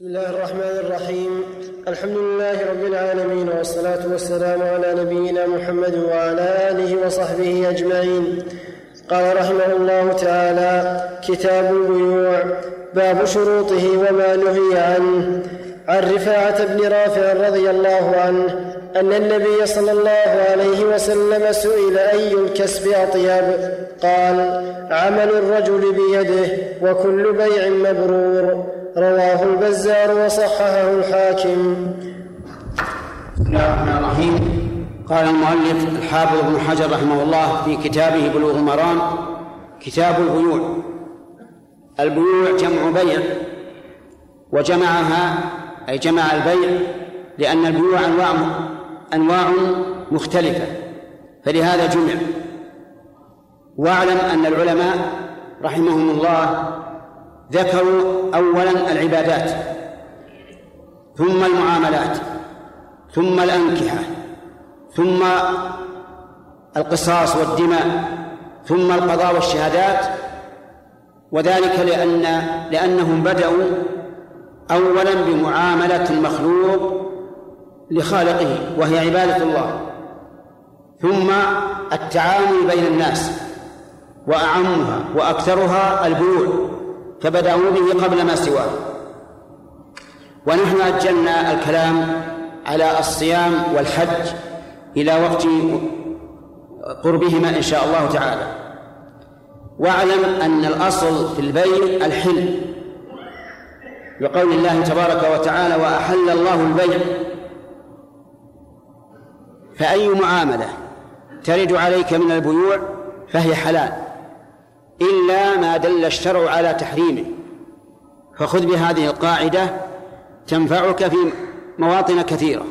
بسم الله الرحمن الرحيم الحمد لله رب العالمين والصلاة والسلام على نبينا محمد وعلى آله وصحبه أجمعين قال رحمه الله تعالى كتاب البيوع باب شروطه وما نهي عنه عن رفاعة بن رافع رضي الله عنه أن النبي صلى الله عليه وسلم سئل أي الكسب أطيب قال عمل الرجل بيده وكل بيع مبرور رواه البزار وصححه الحاكم. بسم الله الرحمن الرحيم. قال المؤلف الحافظ ابن حجر رحمه الله في كتابه بلوغ المرام كتاب البيوع. البيوع جمع بيع وجمعها أي جمع البيع لأن البيوع أنواع أنواع مختلفة فلهذا جمع. واعلم أن العلماء رحمهم الله ذكروا أولا العبادات ثم المعاملات ثم الأنكحة ثم القصاص والدماء ثم القضاء والشهادات وذلك لأن لأنهم بدأوا أولا بمعاملة المخلوق لخالقه وهي عبادة الله ثم التعامل بين الناس وأعمها وأكثرها البيوع. فبدأوا به قبل ما سواه. ونحن أجلنا الكلام على الصيام والحج إلى وقت قربهما إن شاء الله تعالى. واعلم أن الأصل في البيع الحل. بقول الله تبارك وتعالى وأحل الله البيع. فأي معاملة ترد عليك من البيوع فهي حلال. إلا ما دل الشرع على تحريمه. فخذ بهذه القاعدة تنفعك في مواطن كثيرة.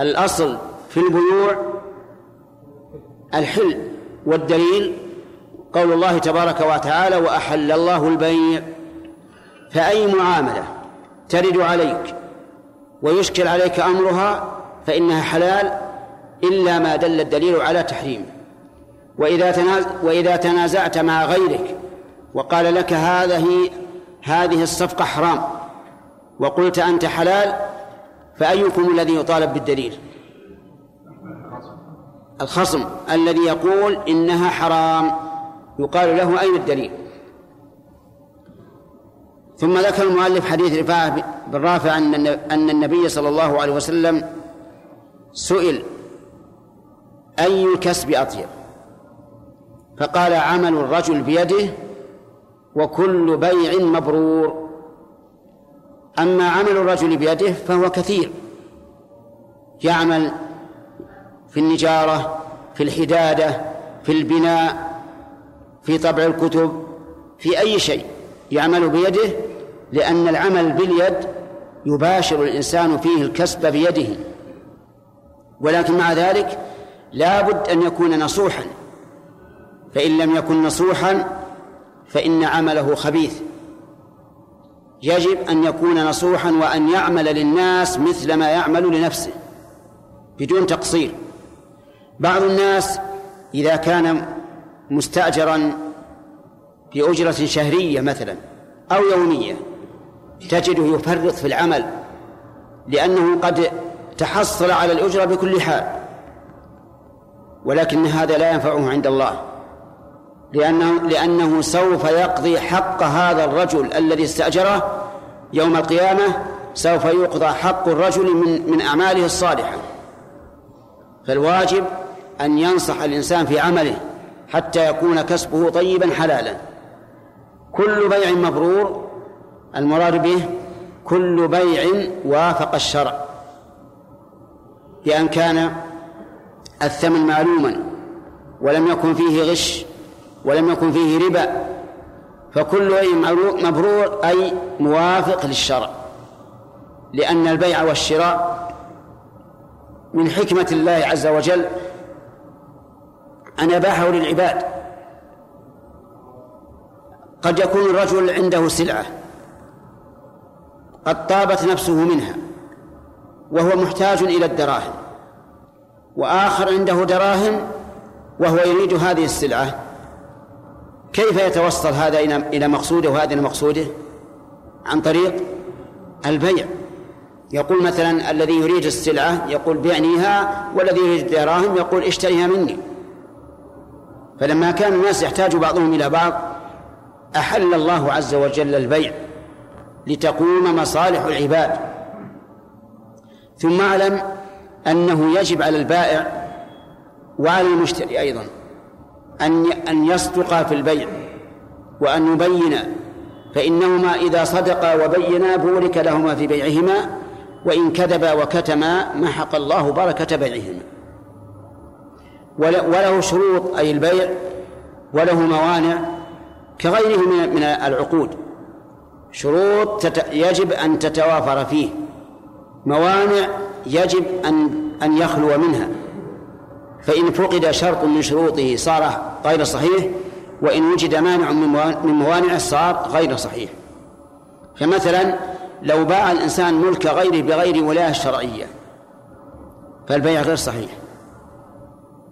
الأصل في البيوع الحل والدليل قول الله تبارك وتعالى وأحل الله البيع فأي معاملة ترد عليك ويشكل عليك أمرها فإنها حلال إلا ما دل الدليل على تحريمه. وإذا تناز وإذا تنازعت مع غيرك وقال لك هذه هذه الصفقة حرام وقلت أنت حلال فأيكم الذي يطالب بالدليل؟ الخصم الذي يقول إنها حرام يقال له أين الدليل؟ ثم ذكر المؤلف حديث رفاعة بن رافع أن النبي صلى الله عليه وسلم سئل أي الكسب أطيب؟ فقال عمل الرجل بيده وكل بيع مبرور. أما عمل الرجل بيده فهو كثير. يعمل في النجارة في الحدادة في البناء في طبع الكتب في أي شيء يعمل بيده لأن العمل باليد يباشر الإنسان فيه الكسب بيده. ولكن مع ذلك لا بد أن يكون نصوحا. فإن لم يكن نصوحا فإن عمله خبيث. يجب أن يكون نصوحا وأن يعمل للناس مثل ما يعمل لنفسه بدون تقصير. بعض الناس إذا كان مستأجرا بأجرة شهرية مثلا أو يومية تجده يفرط في العمل لأنه قد تحصل على الأجرة بكل حال ولكن هذا لا ينفعه عند الله. لأنه لأنه سوف يقضي حق هذا الرجل الذي استأجره يوم القيامة سوف يقضى حق الرجل من من أعماله الصالحة. فالواجب أن ينصح الإنسان في عمله حتى يكون كسبه طيبا حلالا. كل بيع مبرور المراد به كل بيع وافق الشرع. بأن كان الثمن معلوما ولم يكن فيه غش ولم يكن فيه ربا فكل أي مبرور أي موافق للشرع لأن البيع والشراء من حكمة الله عز وجل أن أباحه للعباد. قد يكون الرجل عنده سلعة قد طابت نفسه منها وهو محتاج إلى الدراهم وآخر عنده دراهم وهو يريد هذه السلعة. كيف يتوصل هذا إلى مقصوده وهذا إلى مقصوده عن طريق البيع. يقول مثلا الذي يريد السلعة يقول بعنيها والذي يريد الدراهم يقول اشتريها مني. فلما كان الناس يحتاج بعضهم إلى بعض أحل الله عز وجل البيع لتقوم مصالح العباد. ثم أعلم أنه يجب على البائع وعلى المشتري أيضا أن أن يصدقا في البيع وأن يبينا فإنهما إذا صدقا وبينا بورك لهما في بيعهما وإن كذبا وكتما محق الله بركة بيعهما. وله شروط أي البيع وله موانع كغيره من العقود. شروط يجب أن تتوافر فيه. موانع يجب أن أن يخلو منها. فإن فقد شرط من شروطه صار غير صحيح وإن وجد مانع من موانعه صار غير صحيح. فمثلا لو باع الإنسان ملك غيره بغير ولاية شرعية فالبيع غير صحيح.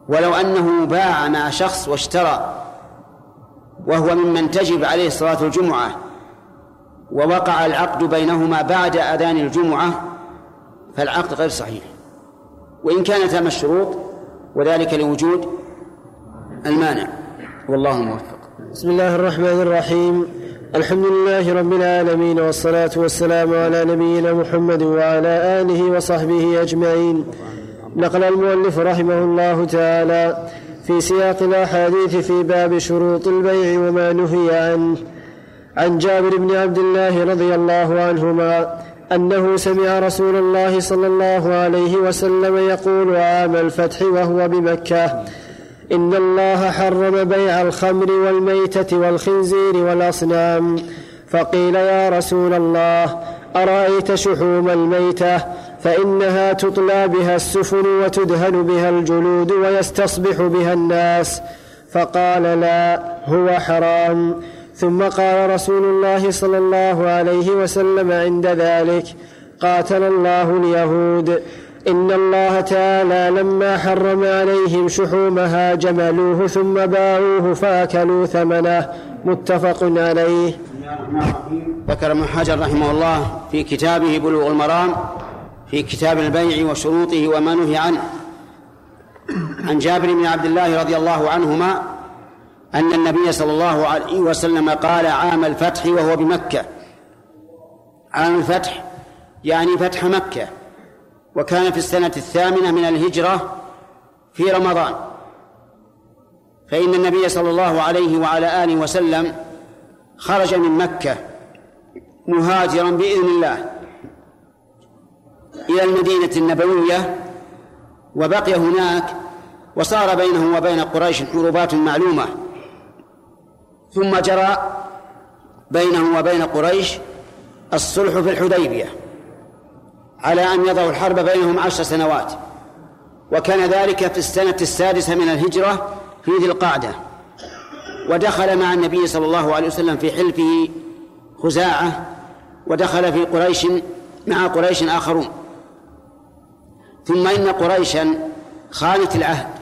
ولو أنه باع مع شخص واشترى وهو ممن تجب عليه صلاة الجمعة ووقع العقد بينهما بعد أذان الجمعة فالعقد غير صحيح. وإن كان تم الشروط وذلك لوجود المانع. والله الموفق بسم الله الرحمن الرحيم. الحمد لله رب العالمين والصلاة والسلام على نبينا محمد وعلى آله وصحبه أجمعين. نقل المؤلف رحمه الله تعالى في سياق الأحاديث في باب شروط البيع وما نهي عنه. عن جابر بن عبد الله رضي الله عنهما أنه سمع رسول الله صلى الله عليه وسلم يقول عام الفتح وهو بمكة إن الله حرم بيع الخمر والميتة والخنزير والأصنام. فقيل يا رسول الله أرأيت شحوم الميتة؟ فإنها تطلى بها السفن وتدهن بها الجلود ويستصبح بها الناس. فقال لا هو حرام. ثم قال رسول الله صلى الله عليه وسلم عند ذلك قاتل الله اليهود. إن الله تعالى لما حرم عليهم شحومها جملوه ثم باعوه فأكلوا ثمنه. متفق عليه. ذكر ابن حجر رحمه الله في كتابه بلوغ المرام في كتاب البيع وشروطه وما نهي عنه. عن جابر بن عبد الله رضي الله عنهما أن النبي صلى الله عليه وسلم قال عام الفتح وهو بمكة. عام الفتح يعني فتح مكة وكان في السنة الثامنة من الهجرة في رمضان. فإن النبي صلى الله عليه وعلى آله وسلم خرج من مكة مهاجرا بإذن الله إلى المدينة النبوية وبقي هناك وصار بينه وبين قريش حروبات معلومة. ثم جرى بينه وبين قريش الصلح في الحديبية على أن يضعوا الحرب بينهم عشر سنوات. وكان ذلك في السنة السادسة من الهجرة في ذي القعدة. ودخل مع النبي صلى الله عليه وسلم في حلفه خزاعة ودخل في قريش مع قريش آخرون. ثم إن قريشا خانت العهد.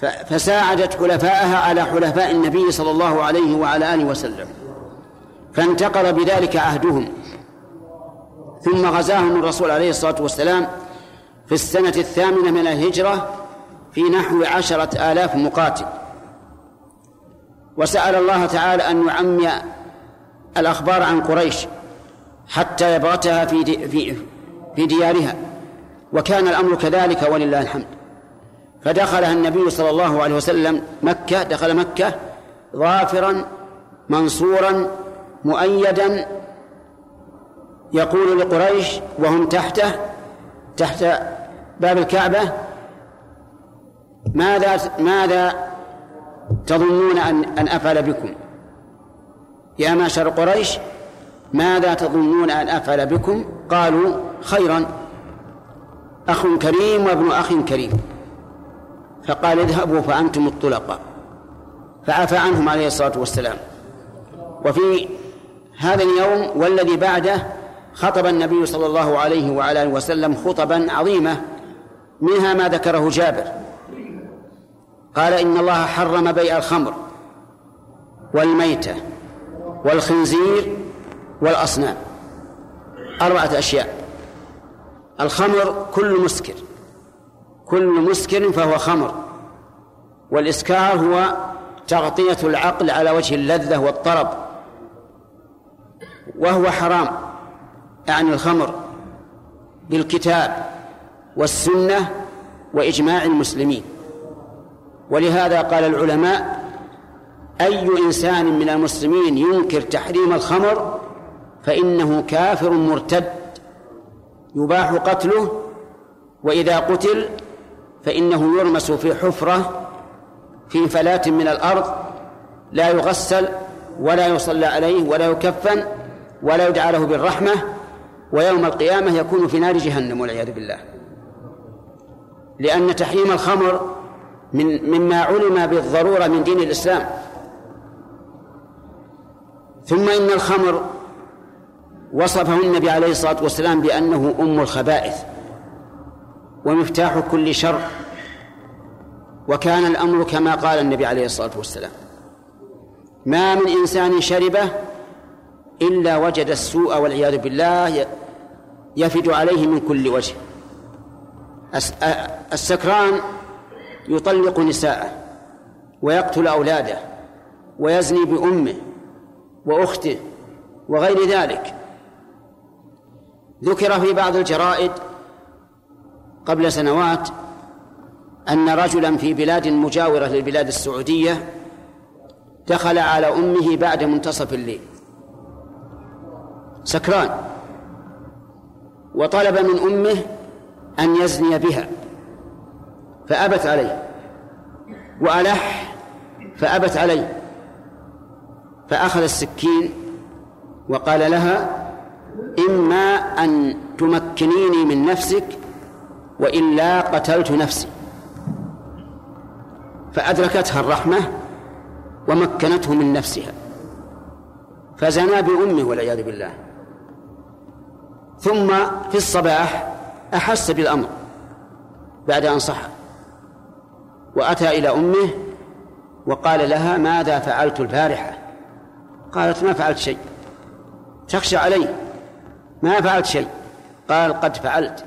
فساعدت حلفائها على حلفاء النبي صلى الله عليه وعلى آله وسلم. فانتقض بذلك عهدهم. ثم غزاهم الرسول عليه الصلاة والسلام في السنة الثامنة من الهجرة في نحو عشرة آلاف مقاتل. وسأل الله تعالى أن يعمي الأخبار عن قريش حتى يبغتها في في في ديارها. وكان الأمر كذلك ولله الحمد. فدخلها النبي صلى الله عليه وسلم مكة دخل مكة ظافرا منصورا مؤيدا. يقول لقريش وهم تحته تحت باب الكعبة ماذا ماذا تظنون أن أن أفعل بكم؟ يا معشر قريش ماذا تظنون أن أفعل بكم؟ قالوا خيرا أخ كريم وابن أخ كريم. فقال اذهبوا فأنتم الطلقاء. فعفى عنهم عليه الصلاة والسلام. وفي هذا اليوم والذي بعده خطب النبي صلى الله عليه وعلى آله وسلم خطبا عظيمه منها ما ذكره جابر. قال إن الله حرم بيع الخمر والميتة والخنزير والأصنام. أربعة أشياء. الخمر كل مسكر. كل مسكر فهو خمر. والإسكار هو تغطية العقل على وجه اللذة والطرب. وهو حرام يعني الخمر بالكتاب والسنة وإجماع المسلمين. ولهذا قال العلماء أي إنسان من المسلمين ينكر تحريم الخمر فإنه كافر مرتد يباح قتله وإذا قتل فإنه يرمس في حفرة في فلاة من الأرض لا يغسل ولا يصلى عليه ولا يكفن ولا يدعى له بالرحمة ويوم القيامة يكون في نار جهنم والعياذ بالله. لأن تحريم الخمر من مما علم بالضرورة من دين الإسلام. ثم إن الخمر وصفه النبي عليه الصلاة والسلام بأنه أم الخبائث. ومفتاح كل شر وكان الأمر كما قال النبي عليه الصلاة والسلام ما من إنسان شربه إلا وجد السوء والعياذ بالله يفد عليه من كل وجه. السكران يطلق نساءه ويقتل أولاده ويزني بأمه وأخته وغير ذلك. ذكر في بعض الجرائد قبل سنوات أن رجلا في بلاد مجاورة للبلاد السعودية دخل على أمه بعد منتصف الليل. سكران. وطلب من أمه أن يزني بها. فأبت عليه. وألح فأبت عليه. فأخذ السكين وقال لها إما أن تمكنيني من نفسك وإلا قتلت نفسي. فأدركتها الرحمة ومكنته من نفسها. فزنا بأمه والعياذ بالله. ثم في الصباح أحس بالأمر بعد أن صح وأتى إلى أمه وقال لها ماذا فعلت البارحة؟ قالت ما فعلت شيء. تخشى علي. ما فعلت شيء. قال قد فعلت.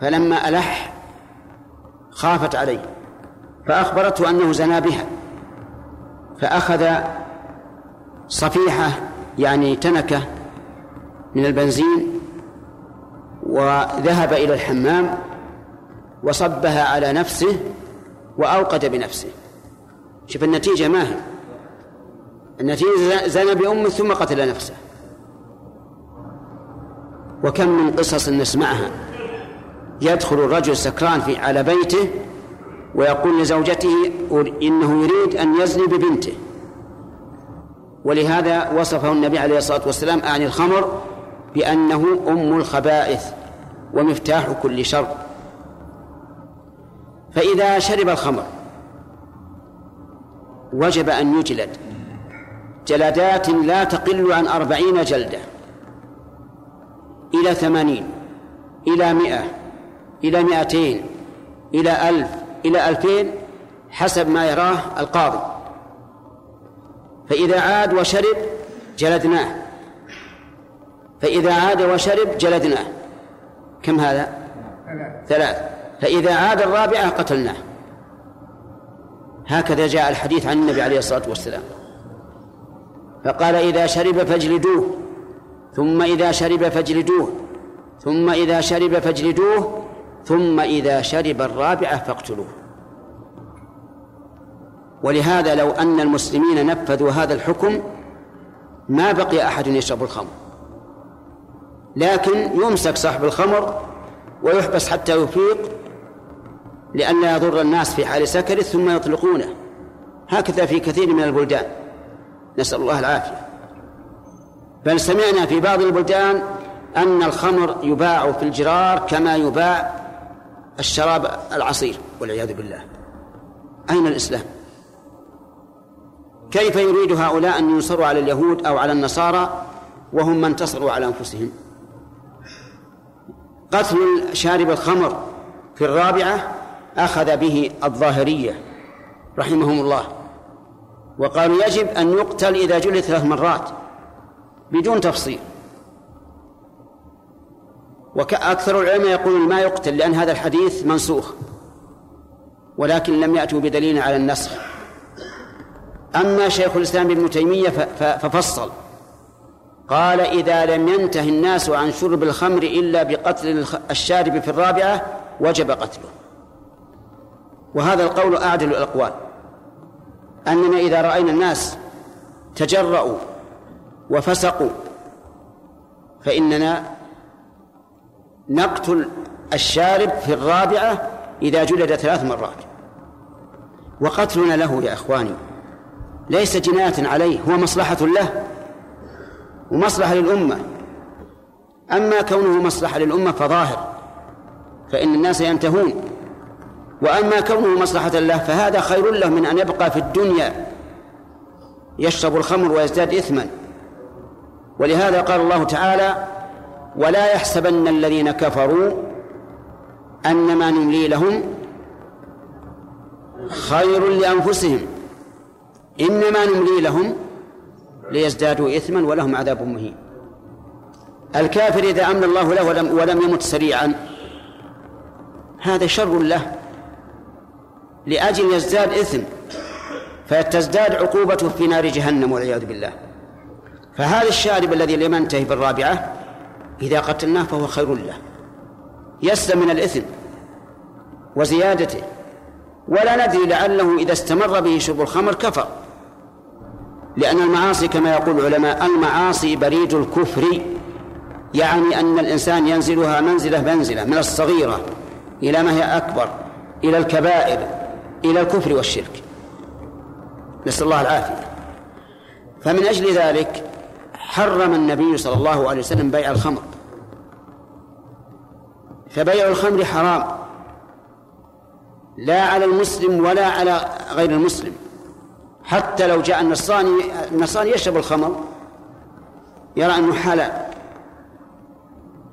فلما ألح خافت عليه فأخبرته أنه زنا بها فأخذ صفيحة يعني تنكة من البنزين وذهب إلى الحمام وصبها على نفسه وأوقد بنفسه. شوف النتيجة ما هي؟ النتيجة زنى بأمه ثم قتل نفسه. وكم من قصص نسمعها. يدخل الرجل سكران في على بيته ويقول لزوجته إنه يريد أن يزني ببنته. ولهذا وصفه النبي عليه الصلاة والسلام عن الخمر بأنه أم الخبائث ومفتاح كل شر. فإذا شرب الخمر وجب أن يجلد. جلدات لا تقل عن أربعين جلدة إلى ثمانين إلى مئة إلى مئتين إلى ألف إلى ألفين حسب ما يراه القاضي. فإذا عاد وشرب جلدناه. فإذا عاد وشرب جلدناه. كم هذا؟ ثلاث. فإذا عاد الرابعة قتلناه. هكذا جاء الحديث عن النبي عليه الصلاة والسلام. فقال إذا شرب فاجلدوه. ثم إذا شرب فاجلدوه. ثم إذا شرب فاجلدوه ثم إذا شرب الرابعة فاقتلوه. ولهذا لو أن المسلمين نفذوا هذا الحكم ما بقي أحد يشرب الخمر. لكن يمسك صاحب الخمر ويحبس حتى يفيق لئلا يضر الناس في حال سكره ثم يطلقونه. هكذا في كثير من البلدان. نسأل الله العافية. بل سمعنا في بعض البلدان أن الخمر يباع في الجرار كما يباع الشراب العصير والعياذ بالله. أين الإسلام؟ كيف يريد هؤلاء أن ينصروا على اليهود أو على النصارى وهم من انتصروا على أنفسهم؟ قتل شارب الخمر في الرابعة أخذ به الظاهرية رحمهم الله. وقالوا يجب أن يقتل إذا جلد ثلاث مرات بدون تفصيل. وأكثر العلماء يقولون ما يقتل لأن هذا الحديث منسوخ ولكن لم يأتوا بدليل على النسخ. أما شيخ الإسلام ابن تيمية ففصل قال إذا لم ينته الناس عن شرب الخمر إلا بقتل الشارب في الرابعة وجب قتله. وهذا القول أعدل الأقوال. أننا إذا رأينا الناس تجرؤوا وفسقوا فإننا نقتل الشارب في الرابعة إذا جلد ثلاث مرات. وقتلنا له يا إخواني. ليس جناية عليه هو مصلحة له ومصلحة للأمة. أما كونه مصلحة للأمة فظاهر فإن الناس ينتهون. وأما كونه مصلحة له فهذا خير له من أن يبقى في الدنيا. يشرب الخمر ويزداد إثما. ولهذا قال الله تعالى ولا يحسبن الذين كفروا أنما نملي لهم خير لأنفسهم. إنما نملي لهم ليزدادوا إثما ولهم عذاب مهين. الكافر إذا أمن الله له ولم, ولم يمت سريعا هذا شر له. لأجل يزداد إثم فتزداد عقوبته في نار جهنم والعياذ بالله. فهذا الشارب الذي لم ينتهي بالرابعة إذا قتلناه فهو خير له. يسلم من الإثم وزيادته. ولا ندري لعله إذا استمر به شرب الخمر كفر. لأن المعاصي كما يقول العلماء المعاصي بريد الكفر. يعني أن الإنسان ينزلها منزلة منزلة من الصغيرة إلى ما هي أكبر إلى الكبائر إلى الكفر والشرك. نسأل الله العافية. فمن أجل ذلك حرم النبي صلى الله عليه وسلم بيع الخمر. فبيع الخمر حرام. لا على المسلم ولا على غير المسلم. حتى لو جاء النصراني النصراني يشرب الخمر يرى أنه حلال.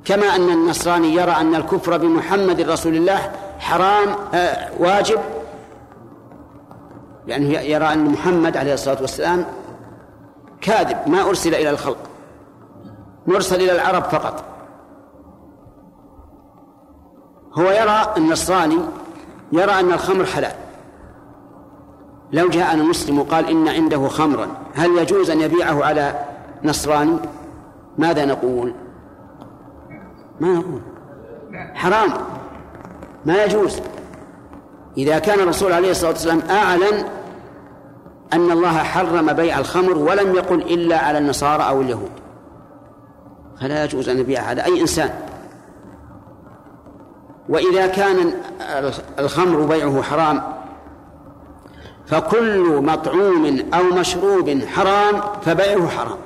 كما أن النصراني يرى أن الكفر بمحمد رسول الله حرام آه واجب. لأنه يرى أن محمد عليه الصلاة والسلام كاذب ما أرسل إلى الخلق. مرسل إلى العرب فقط. هو يرى النصراني يرى أن الخمر حلال. لو جاءنا مسلم وقال إن عنده خمرا هل يجوز أن يبيعه على نصراني؟ ماذا نقول؟ ما نقول. حرام. ما يجوز. إذا كان الرسول عليه الصلاة والسلام أعلن أن الله حرم بيع الخمر ولم يقل إلا على النصارى أو اليهود. فلا يجوز أن يبيع على أي إنسان. وإذا كان الخمر بيعه حرام فكل مطعوم أو مشروب حرام فبيعه حرام.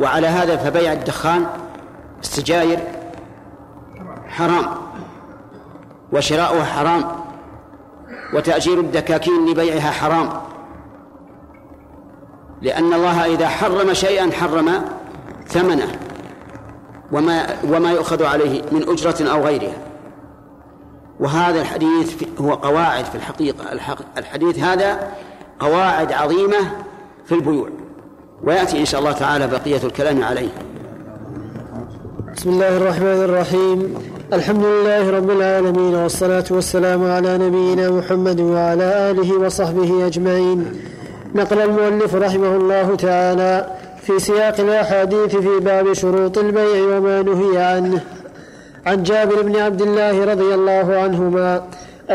وعلى هذا فبيع الدخان السجاير حرام. وشراؤها حرام. وتأجير الدكاكين لبيعها حرام. لأن الله إذا حرم شيئا حرم ثمنه وما وما يؤخذ عليه من أجرة أو غيرها. وهذا الحديث هو قواعد في الحقيقة. الحديث هذا قواعد عظيمة في البيوع. ويأتي إن شاء الله تعالى بقية الكلام عليه. بسم الله الرحمن الرحيم. الحمد لله رب العالمين والصلاة والسلام على نبينا محمد وعلى آله وصحبه أجمعين. نقل المؤلف رحمه الله تعالى في سياق الأحاديث في باب شروط البيع وما نهي عنه. عن جابر بن عبد الله رضي الله عنهما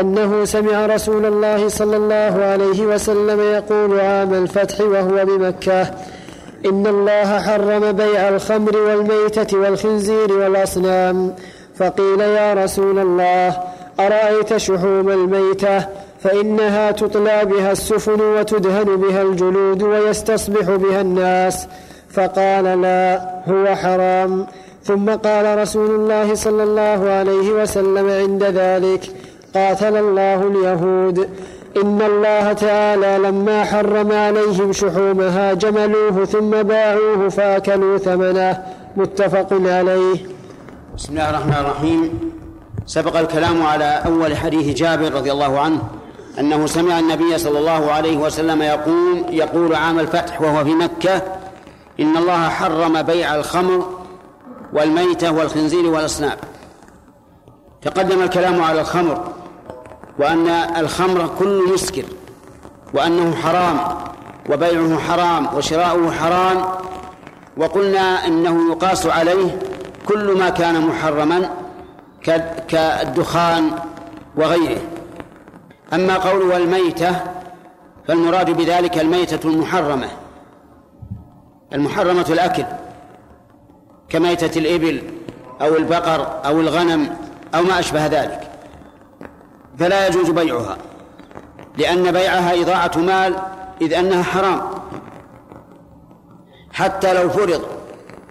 أنه سمع رسول الله صلى الله عليه وسلم يقول عام الفتح وهو بمكة إن الله حرم بيع الخمر والميتة والخنزير والأصنام. فقيل يا رسول الله أرأيت شحوم الميتة؟ فإنها تطلى بها السفن وتدهن بها الجلود ويستصبح بها الناس. فقال لا هو حرام. ثم قال رسول الله صلى الله عليه وسلم عند ذلك قاتل الله اليهود. إن الله تعالى لما حرم عليهم شحومها جملوه ثم باعوه فأكلوا ثمنه. متفق عليه. بسم الله الرحمن الرحيم. سبق الكلام على أول حديث جابر رضي الله عنه أنه سمع النبي صلى الله عليه وسلم يقول يقول عام الفتح وهو في مكة إن الله حرم بيع الخمر والميتة والخنزير والأصنام تقدم الكلام على الخمر وأن الخمر كل مسكر وأنه حرام وبيعه حرام وشراؤه حرام وقلنا إنه يقاس عليه كل ما كان محرما كالدخان وغيره. أما قول والميتة فالمراد بذلك الميتة المحرمة المحرمة الأكل كميتة الإبل أو البقر أو الغنم أو ما أشبه ذلك. فلا يجوز بيعها لأن بيعها إضاعة مال إذ أنها حرام. حتى لو فرض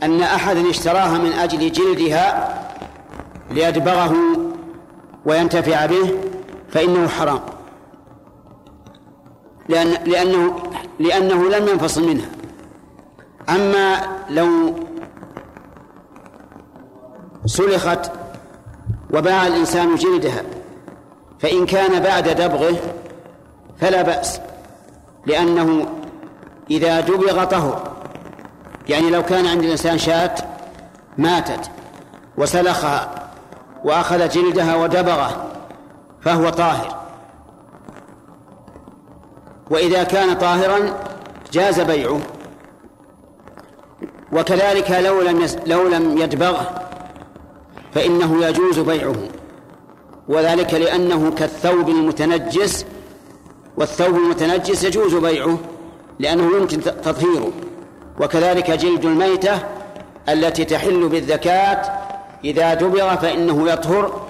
أن أحدا اشتراها من أجل جلدها ليدبغه وينتفع به فإنه حرام. لأن لأنه لأنه لم ينفصل منها. أما لو سلخت وباع الإنسان جلدها فإن كان بعد دبغه فلا بأس لأنه إذا دبغ طهر يعني لو كان عند الإنسان شاة ماتت وسلخها وأخذ جلدها ودبغه فهو طاهر. وإذا كان طاهرا جاز بيعه. وكذلك لو لم لو لم يدبغه فإنه يجوز بيعه. وذلك لأنه كالثوب المتنجس والثوب المتنجس يجوز بيعه لأنه يمكن تطهيره. وكذلك جلد الميتة التي تحل بالذكاة إذا دبغ فإنه يطهر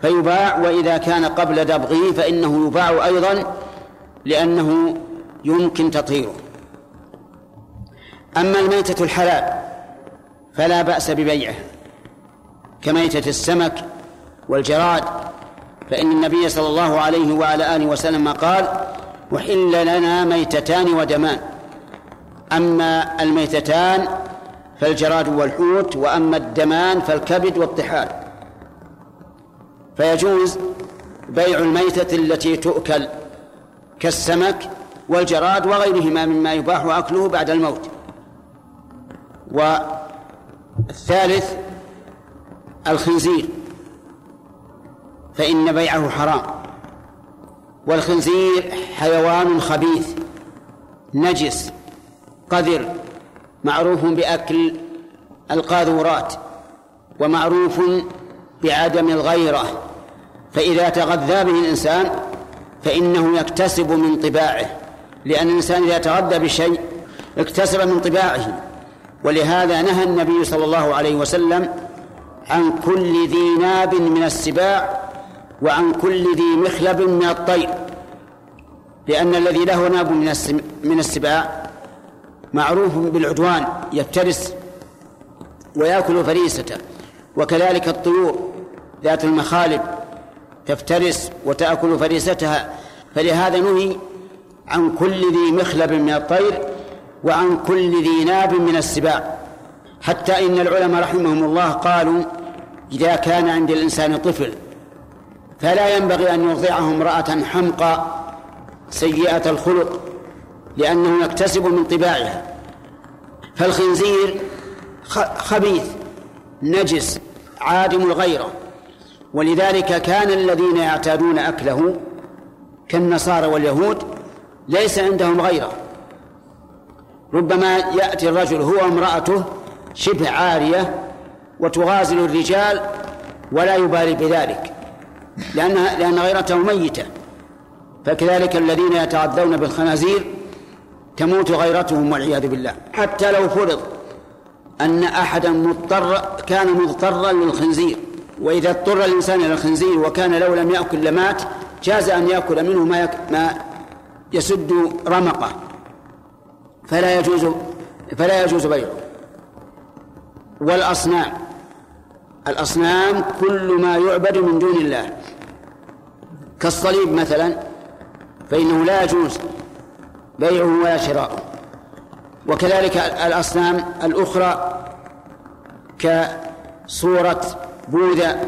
فيباع وإذا كان قبل دبغه فإنه يباع أيضا لأنه يمكن تطهيره. أما الميتة الحلال فلا بأس ببيعه كميتة السمك والجراد فإن النبي صلى الله عليه وعلى آله وسلم قال وحل لنا ميتتان ودمان أما الميتتان فالجراد والحوت وأما الدمان فالكبد والطحال. فيجوز بيع الميتة التي تؤكل كالسمك والجراد وغيرهما مما يباح أكله بعد الموت. والثالث الخنزير فإن بيعه حرام. والخنزير حيوان خبيث نجس قذر معروف بأكل القاذورات ومعروف بعدم الغيرة. فإذا تغذى به الإنسان فإنه يكتسب من طباعه لأن الإنسان إذا تغذى بشيء اكتسب من طباعه. ولهذا نهى النبي صلى الله عليه وسلم عن كل ذي ناب من السباع وعن كل ذي مخلب من الطير لأن الذي له ناب من السباع معروف بالعدوان يفترس ويأكل فريسته. وكذلك الطيور ذات المخالب تفترس وتأكل فريستها. فلهذا نهي عن كل ذي مخلب من الطير وعن كل ذي ناب من السباع. حتى إن العلماء رحمهم الله قالوا إذا كان عند الإنسان طفل فلا ينبغي أن يرضعه امرأة حمقى سيئة الخلق. لأنه يكتسب من طباعها. فالخنزير خبيث نجس عادم الغيرة. ولذلك كان الذين يعتادون أكله كالنصارى واليهود ليس عندهم غيرة. ربما يأتي الرجل هو وامرأته شبه عارية وتغازل الرجال ولا يبالي بذلك لأنها لأن غيرته ميتة. فكذلك الذين يتعدون بالخنازير تموت غيرتهم والعياذ بالله. حتى لو فرض أن أحدا مضطر كان مضطرا للخنزير وإذا اضطر الإنسان إلى الخنزير وكان لو لم يأكل لمات جاز أن يأكل منه ما, ما يسد رمقه. فلا يجوز فلا يجوز بيعه. والأصنام الأصنام كل ما يعبد من دون الله. كالصليب مثلا فإنه لا يجوز بيعه ولا شراءه وكذلك الأصنام الأخرى كصورة بوذا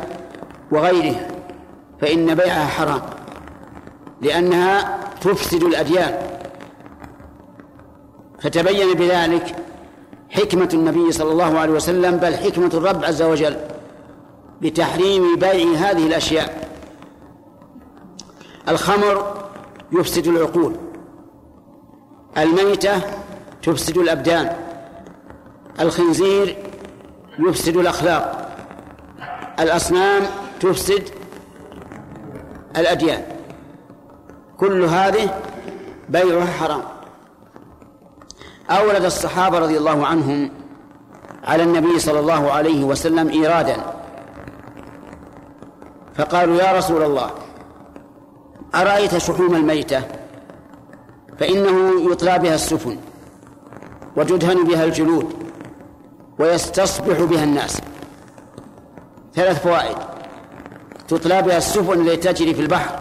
وغيرها فإن بيعها حرام لأنها تفسد الأديان. فتبين بذلك حكمة النبي صلى الله عليه وسلم بل حكمة الرب عز وجل بتحريم بيع هذه الأشياء. الخمر يفسد العقول. الميتة تفسد الأبدان الخنزير يفسد الأخلاق الأصنام تفسد الأديان. كل هذه بيعها حرام. أورد الصحابة رضي الله عنهم على النبي صلى الله عليه وسلم إيرادا. فقالوا يا رسول الله أرأيت شحوم الميتة؟ فإنه يطلى بها السفن وتدهن بها الجلود ويستصبح بها الناس. ثلاث فوائد. تطلى بها السفن التي تجري في البحر.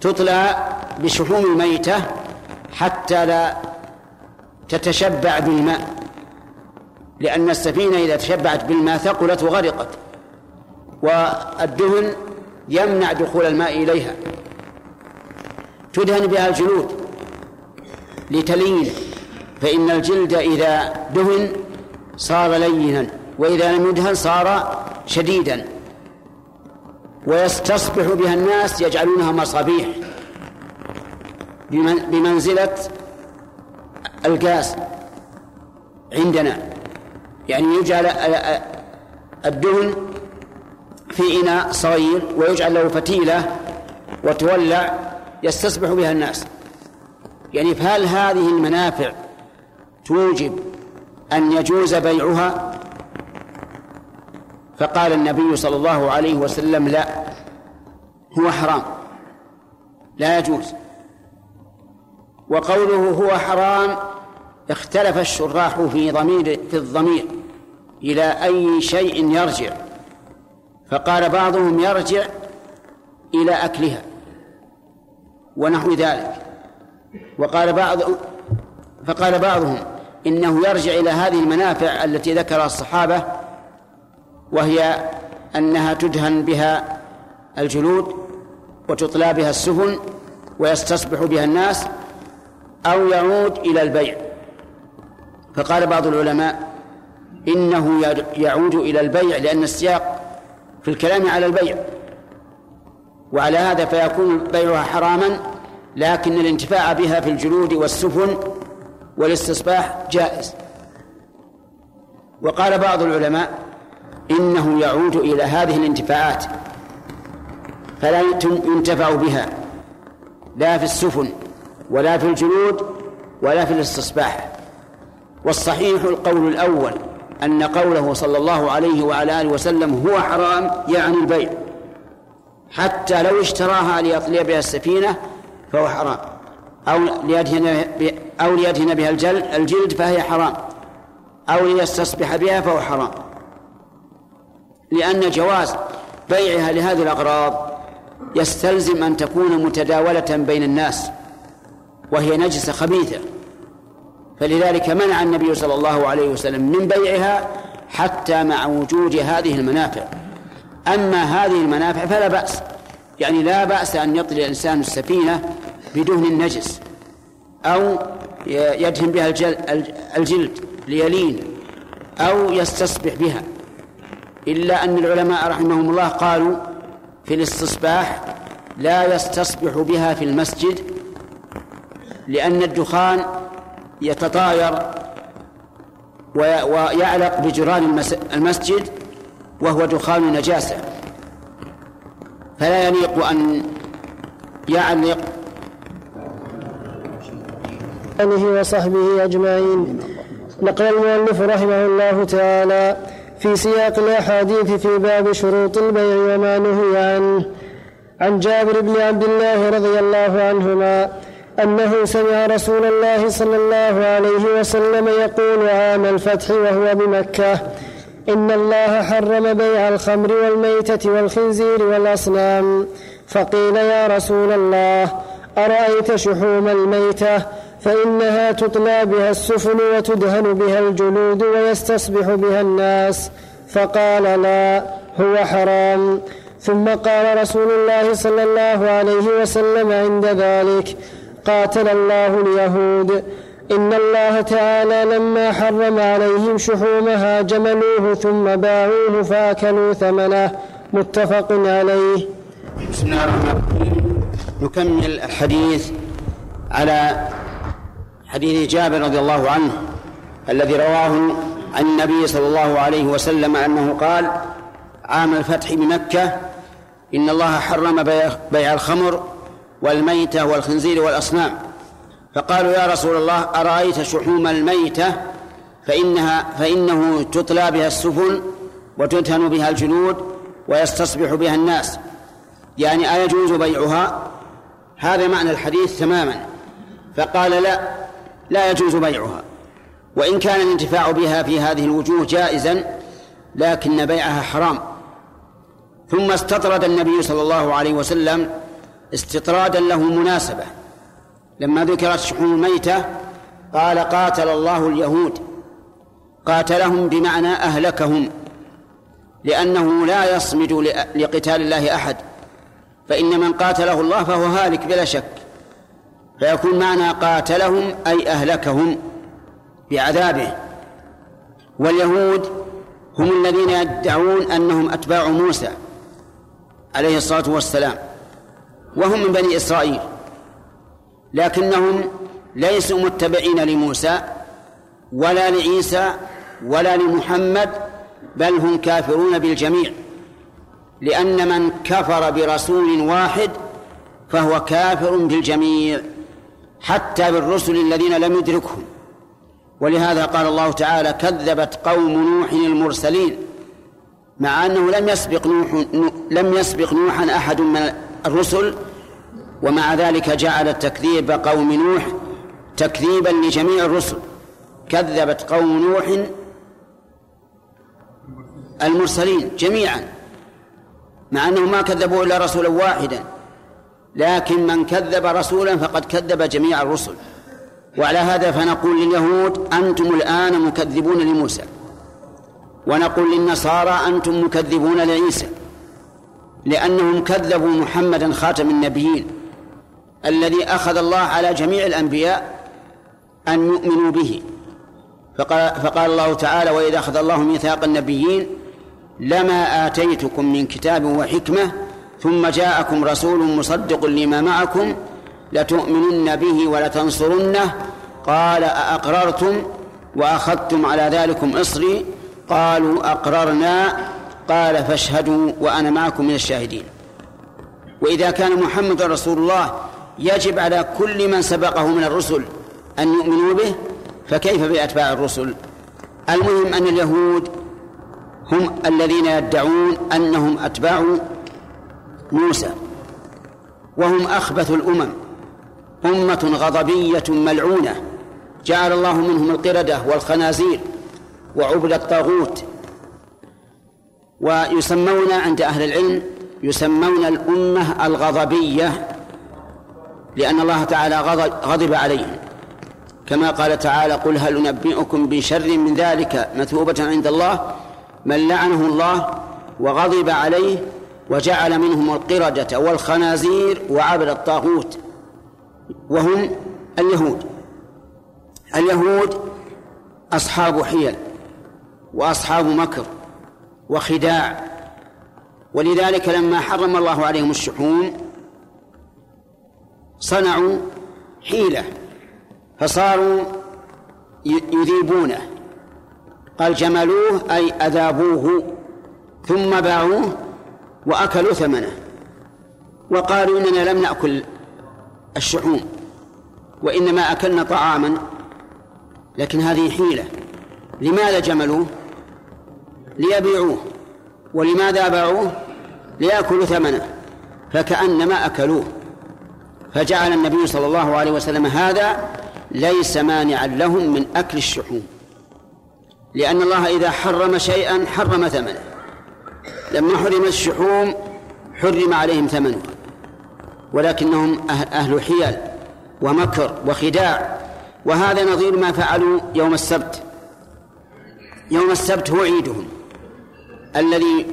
تطلى بشحوم الميتة حتى لا تتشبع بالماء لأن السفينة إذا تشبعت بالماء ثقلت وغرقت والدهن يمنع دخول الماء إليها. تدهن بها الجلود لتلين فإن الجلد إذا دهن صار لينا وإذا لم يدهن صار شديدا. ويستصبح بها الناس يجعلونها مصابيح بمنزلة الغاز عندنا. يعني يجعل الدهن في إناء صغير ويجعل له فتيلة وتولع يستصبح بها الناس. يعني فهل هذه المنافع توجب أن يجوز بيعها؟ فقال النبي صلى الله عليه وسلم لا هو حرام لا يجوز. وقوله هو حرام اختلف الشراح في ضمير في الضمير إلى أي شيء يرجع. فقال بعضهم يرجع إلى أكلها. ونحو ذلك. وقال بعض فقال بعضهم إنه يرجع إلى هذه المنافع التي ذكرها الصحابة وهي أنها تدهن بها الجلود وتطلى بها السفن ويستصبح بها الناس أو يعود إلى البيع. فقال بعض العلماء إنه يعود إلى البيع لأن السياق في الكلام على البيع. وعلى هذا فيكون بيعها حراما لكن الانتفاع بها في الجلود والسفن والاستصباح جائز. وقال بعض العلماء إنه يعود إلى هذه الانتفاعات فلا ينتفع بها لا في السفن ولا في الجلود ولا في الاستصباح. والصحيح القول الأول أن قوله صلى الله عليه وعلى آله وسلم هو حرام يعني البيع. حتى لو اشتراها ليطلي بها السفينة فهو حرام. أو ليدهن أو ليدهن بها الجلد فهي حرام. أو ليستصبح بها فهو حرام. لأن جواز بيعها لهذه الأغراض يستلزم أن تكون متداولة بين الناس وهي نجسة خبيثة. فلذلك منع النبي صلى الله عليه وسلم من بيعها حتى مع وجود هذه المنافع. أما هذه المنافع فلا بأس. يعني لا بأس أن يطلي الإنسان السفينة بدهن النجس أو يدهن بها الجلد ليلين أو يستصبح بها. إلا أن العلماء رحمهم الله قالوا في الاستصباح لا يستصبح بها في المسجد لأن الدخان يتطاير ويعلق بجيران المسجد وهو دخان نجاسة. فلا يليق أن يعلق آله وصحبه أجمعين. نقل المؤلف رحمه الله تعالى في سياق الأحاديث في باب شروط البيع وما نهي عنه. عن جابر بن عبد الله رضي الله عنهما أنه سمع رسول الله صلى الله عليه وسلم يقول عام الفتح وهو بمكة. إن الله حرم بيع الخمر والميتة والخنزير والأصنام. فقيل يا رسول الله أرأيت شحوم الميتة؟ فإنها تطلى بها السفن وتدهن بها الجلود ويستصبح بها الناس. فقال لا هو حرام. ثم قال رسول الله صلى الله عليه وسلم عند ذلك قاتل الله اليهود. إن الله تعالى لما حرم عليهم شحومها جملوه ثم باعوه فأكلوا ثمنه. متفق عليه. بسم الله الرحمن الرحيم. نكمل الحديث على حديث جابر رضي الله عنه الذي رواه عن النبي صلى الله عليه وسلم أنه قال عام الفتح بمكة إن الله حرم بيع الخمر والميتة والخنزير والأصنام. فقالوا يا رسول الله أرأيت شحوم الميتة؟ فإنها فإنه تطلى بها السفن وتدهن بها الجلود ويستصبح بها الناس. يعني أيجوز بيعها؟ هذا معنى الحديث تماما. فقال لا لا يجوز بيعها. وإن كان الانتفاع بها في هذه الوجوه جائزا لكن بيعها حرام. ثم استطرد النبي صلى الله عليه وسلم استطرادا له مناسبة. لما ذكرت شحوم الميتة قال قاتل الله اليهود. قاتلهم بمعنى أهلكهم لأنه لا يصمد لقتال الله أحد. فإن من قاتله الله فهو هالك بلا شك. فيكون معنى قاتلهم أي أهلكهم بعذابه. واليهود هم الذين يدعون أنهم أتباع موسى عليه الصلاة والسلام وهم من بني إسرائيل. لكنهم ليسوا متبعين لموسى ولا لعيسى ولا لمحمد بل هم كافرون بالجميع. لأن من كفر برسول واحد فهو كافر بالجميع حتى بالرسل الذين لم يدركهم. ولهذا قال الله تعالى كذبت قوم نوح المرسلين مع أنه لم يسبق نوح لم يسبق نوحا أحد من الرسل ومع ذلك جعل تكذيب قوم نوح تكذيبا لجميع الرسل. كذبت قوم نوح المرسلين جميعا مع أنهم ما كذبوا إلا رسولا واحدا. لكن من كذب رسولا فقد كذب جميع الرسل. وعلى هذا فنقول لليهود أنتم الآن مكذبون لموسى. ونقول للنصارى أنتم مكذبون لعيسى. لأنهم كذبوا محمدا خاتم النبيين. الذي أخذ الله على جميع الأنبياء أن يؤمنوا به. فقال, فقال الله تعالى وإذا أخذ الله ميثاق النبيين لما آتيتكم من كتاب وحكمة ثم جاءكم رسول مصدق لما معكم لتؤمنن به ولتنصرنه قال أأقررتم وأخذتم على ذلكم إصري؟ قالوا أقررنا. قال فاشهدوا وأنا معكم من الشاهدين. وإذا كان محمد رسول الله يجب على كل من سبقه من الرسل أن يؤمنوا به فكيف بأتباع الرسل؟ المهم أن اليهود هم الذين يدعون أنهم أتباع موسى وهم أخبث الأمم أمة غضبية ملعونة جعل الله منهم القردة والخنازير وعبد الطاغوت ويسمون عند أهل العلم يسمون الأمة الغضبية. لأن الله تعالى غضب عليهم. كما قال تعالى قل هل أنبئكم بشر من ذلك مثوبة عند الله؟ من لعنه الله وغضب عليه وجعل منهم القردة والخنازير وعبد الطاغوت. وهم اليهود. اليهود أصحاب حيل وأصحاب مكر وخداع. ولذلك لما حرم الله عليهم الشحوم صنعوا حيلة فصاروا يذيبونه. قال جملوه أي أذابوه ثم باعوه وأكلوا ثمنه. وقالوا إننا لم نأكل الشحوم وإنما أكلنا طعاما لكن هذه حيلة. لماذا جملوه؟ ليبيعوه. ولماذا باعوه؟ ليأكلوا ثمنه. فكأنما أكلوه. فجعل النبي صلى الله عليه وسلم هذا ليس مانعا لهم من أكل الشحوم. لأن الله إذا حرم شيئا حرم ثمنه. لما حرم الشحوم حرم عليهم ثمنه. ولكنهم أهل حيل ومكر وخداع. وهذا نظير ما فعلوا يوم السبت. يوم السبت هو عيدهم. الذي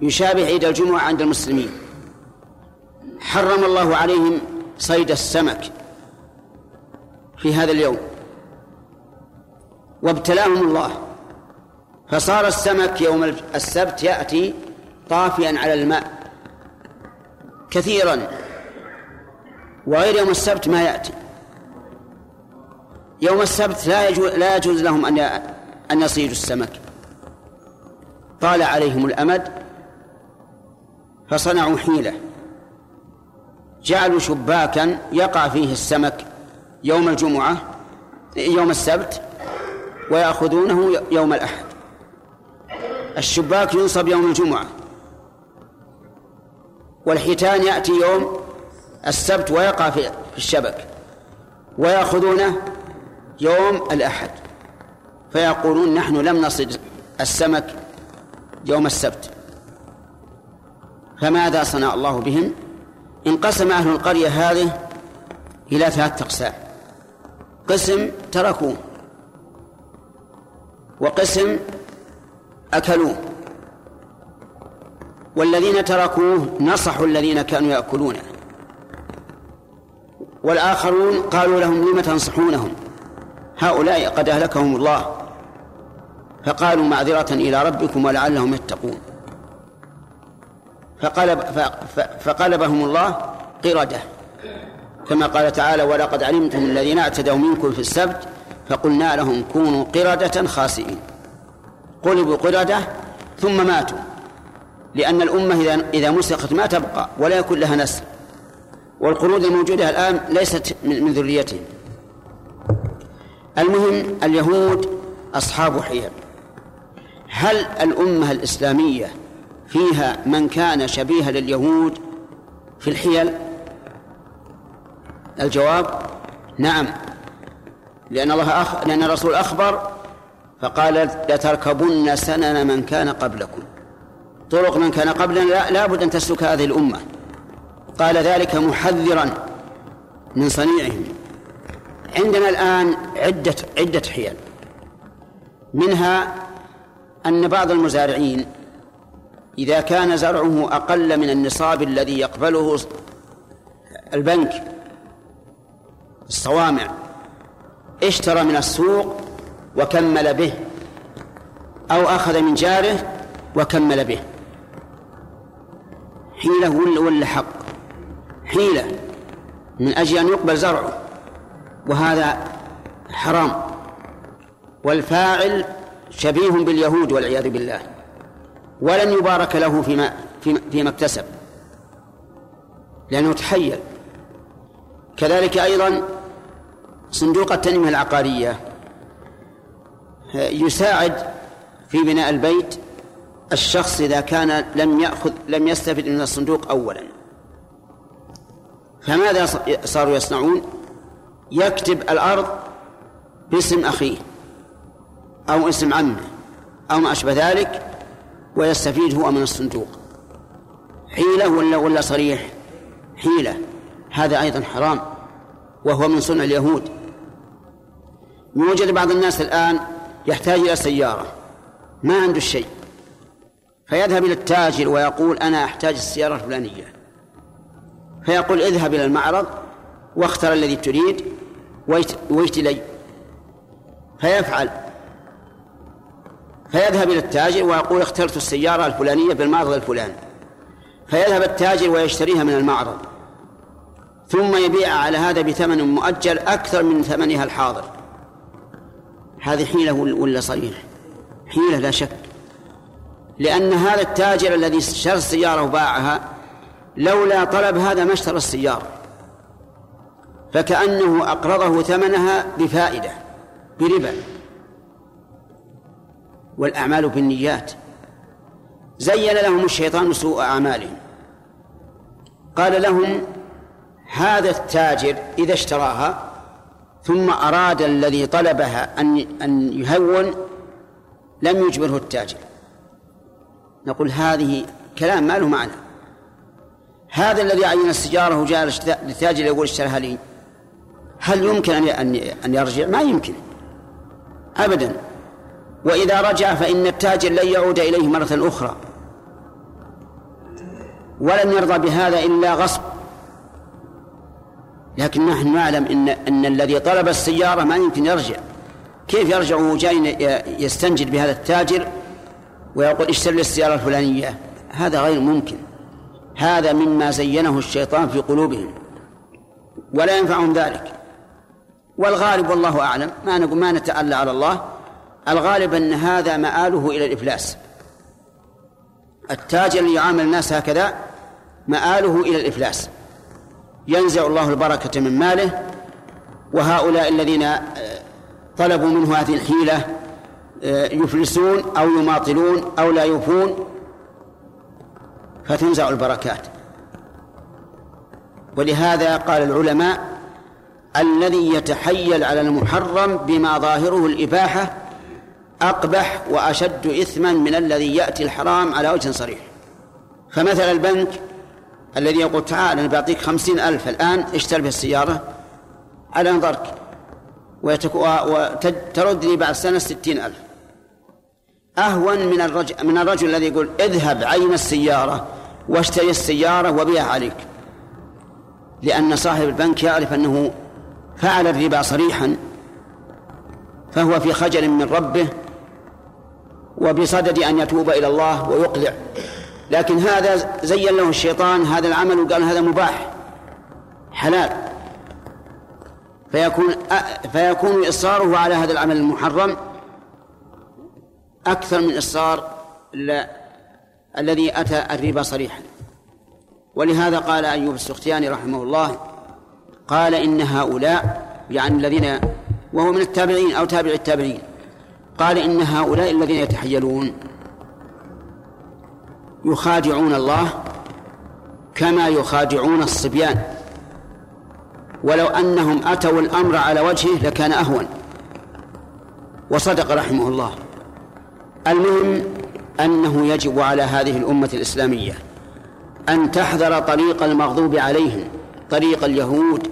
يشابه عيد الجمعة عند المسلمين. حرم الله عليهم صيد السمك في هذا اليوم. وابتلاهم الله. فصار السمك يوم السبت يأتي طافيا على الماء. كثيرا. وغير يوم السبت ما يأتي. يوم السبت لا يجوز, لا يجوز لهم أن أن يصيدوا السمك. طال عليهم الأمد. فصنعوا حيلة. جعلوا شباكا يقع فيه السمك يوم الجمعة يوم السبت ويأخذونه يوم الأحد. الشباك ينصب يوم الجمعة. والحيتان يأتي يوم السبت ويقع في الشبك ويأخذونه يوم الأحد. فيقولون نحن لم نصد السمك يوم السبت. فماذا صنع الله بهم انقسم أهل القرية هذه إلى ثلاثة أقسام. قسم تركوه وقسم أكلوه. والذين تركوه نصحوا الذين كانوا يأكلونه. والآخرون قالوا لهم لم تنصحونهم؟ هؤلاء قد أهلكهم الله. فقالوا معذرة إلى ربكم ولعلهم يتقون. فقلب فقلبهم الله قردة. كما قال تعالى ولقد علمتم الذين اعتدوا منكم في السبت فقلنا لهم كونوا قردة خاسئين. قلبوا قردة ثم ماتوا لأن الأمة إذا إذا مسخت ما تبقى ولا يكون لها نسل. والقرود الموجودة الآن ليست من ذريتهم. المهم اليهود أصحاب حيل. هل الأمة الإسلامية فيها من كان شبيها لليهود في الحيل؟ الجواب نعم. لأن الله أخ... لأن الرسول أخبر فقال لتركبن سنن من كان قبلكم. طرق من كان قبلنا لا, لا بد أن تسلك هذه الأمة. قال ذلك محذرا من صنيعهم. عندنا الآن عدة عدة حيل. منها أن بعض المزارعين إذا كان زرعه أقل من النصاب الذي يقبله البنك الصوامع اشترى من السوق وكمل به أو أخذ من جاره وكمل به. حيلة ولا ولا حق؟ حيلة. من أجل أن يقبل زرعه. وهذا حرام. والفاعل شبيه باليهود والعياذ بالله. ولن يبارك له فيما فيما اكتسب. لأنه تحيل. كذلك أيضا صندوق التنمية العقارية يساعد في بناء البيت الشخص إذا كان لم يأخذ لم يستفد من الصندوق أولا. فماذا صاروا يصنعون؟ يكتب الأرض باسم أخيه أو اسم عمه أو ما أشبه ذلك ويستفيد هو من الصندوق. حيلة ولا ولا صريح؟ حيلة. هذا أيضا حرام وهو من صنع اليهود. يوجد بعض الناس الآن يحتاج إلى سيارة. ما عنده شيء. فيذهب إلى التاجر ويقول أنا أحتاج السيارة الفلانية. فيقول اذهب إلى المعرض واختر الذي تريد ويت لي فيفعل. فيذهب إلى التاجر ويقول اخترت السيارة الفلانية بالمعرض الفلاني. فيذهب التاجر ويشتريها من المعرض. ثم يبيع على هذا بثمن مؤجل أكثر من ثمنها الحاضر. هذه حيلة ولا صريح حيلة لا شك. لأن هذا التاجر الذي اشترى السيارة وباعها لولا طلب هذا ما اشترى السيارة. فكأنه أقرضه ثمنها بفائدة بربا. والأعمال بالنيات. زين لهم الشيطان سوء أعمالهم. قال لهم هذا التاجر إذا اشتراها ثم أراد الذي طلبها أن أن يهون لم يجبره التاجر. نقول هذه كلام ما له معنى. هذا الذي عين السجارة وجاء للتاجر يقول اشتريها لي. هل يمكن أن أن يرجع؟ ما يمكن. أبدا. وإذا رجع فإن التاجر لن يعود إليه مرة أخرى. ولن يرضى بهذا إلا غصب. لكن نحن نعلم إن أن الذي طلب السيارة ما يمكن يرجع. كيف يرجع وجاي يستنجد بهذا التاجر ويقول اشتري السيارة الفلانية؟ هذا غير ممكن. هذا مما زينه الشيطان في قلوبهم. ولا ينفعهم ذلك. والغالب والله أعلم. ما نقول ما نتألى على الله. الغالب أن هذا مآله إلى الإفلاس. التاجر اللي يعامل الناس هكذا مآله إلى الإفلاس. ينزع الله البركة من ماله وهؤلاء الذين آه، طلبوا منه هذه الحيلة آه، يفلسون أو يماطلون أو لا يوفون فتنزع البركات. ولهذا قال العلماء الذي يتحيل على المحرم بما ظاهره الإباحة أقبح وأشد إثما من الذي يأتي الحرام على وجه صريح. فمثل البنك الذي يقول تعال أنا بعطيك خمسين ألف الآن اشتر به السيارة. على نظرك وترد لي بعد سنة ستين ألف. أهون من الرجل من الرجل الذي يقول اذهب عين السيارة واشتري السيارة وبيع عليك. لأن صاحب البنك يعرف أنه فعل الربا صريحا فهو في خجل من ربه وبصدد أن يتوب إلى الله ويقلع. لكن هذا زين له الشيطان هذا العمل وقال هذا مباح حلال. فيكون فيكون إصراره على هذا العمل المحرم أكثر من إصرار الذي أتى الربا صريحا. ولهذا قال أيوب السختياني رحمه الله قال إن هؤلاء يعني الذين وهو من التابعين أو تابع التابعين قال إن هؤلاء الذين يتحيلون يخادعون الله كما يخادعون الصبيان. ولو أنهم أتوا الأمر على وجهه لكان أهون. وصدق رحمه الله. المهم أنه يجب على هذه الأمة الإسلامية أن تحذر طريق المغضوب عليهم طريق اليهود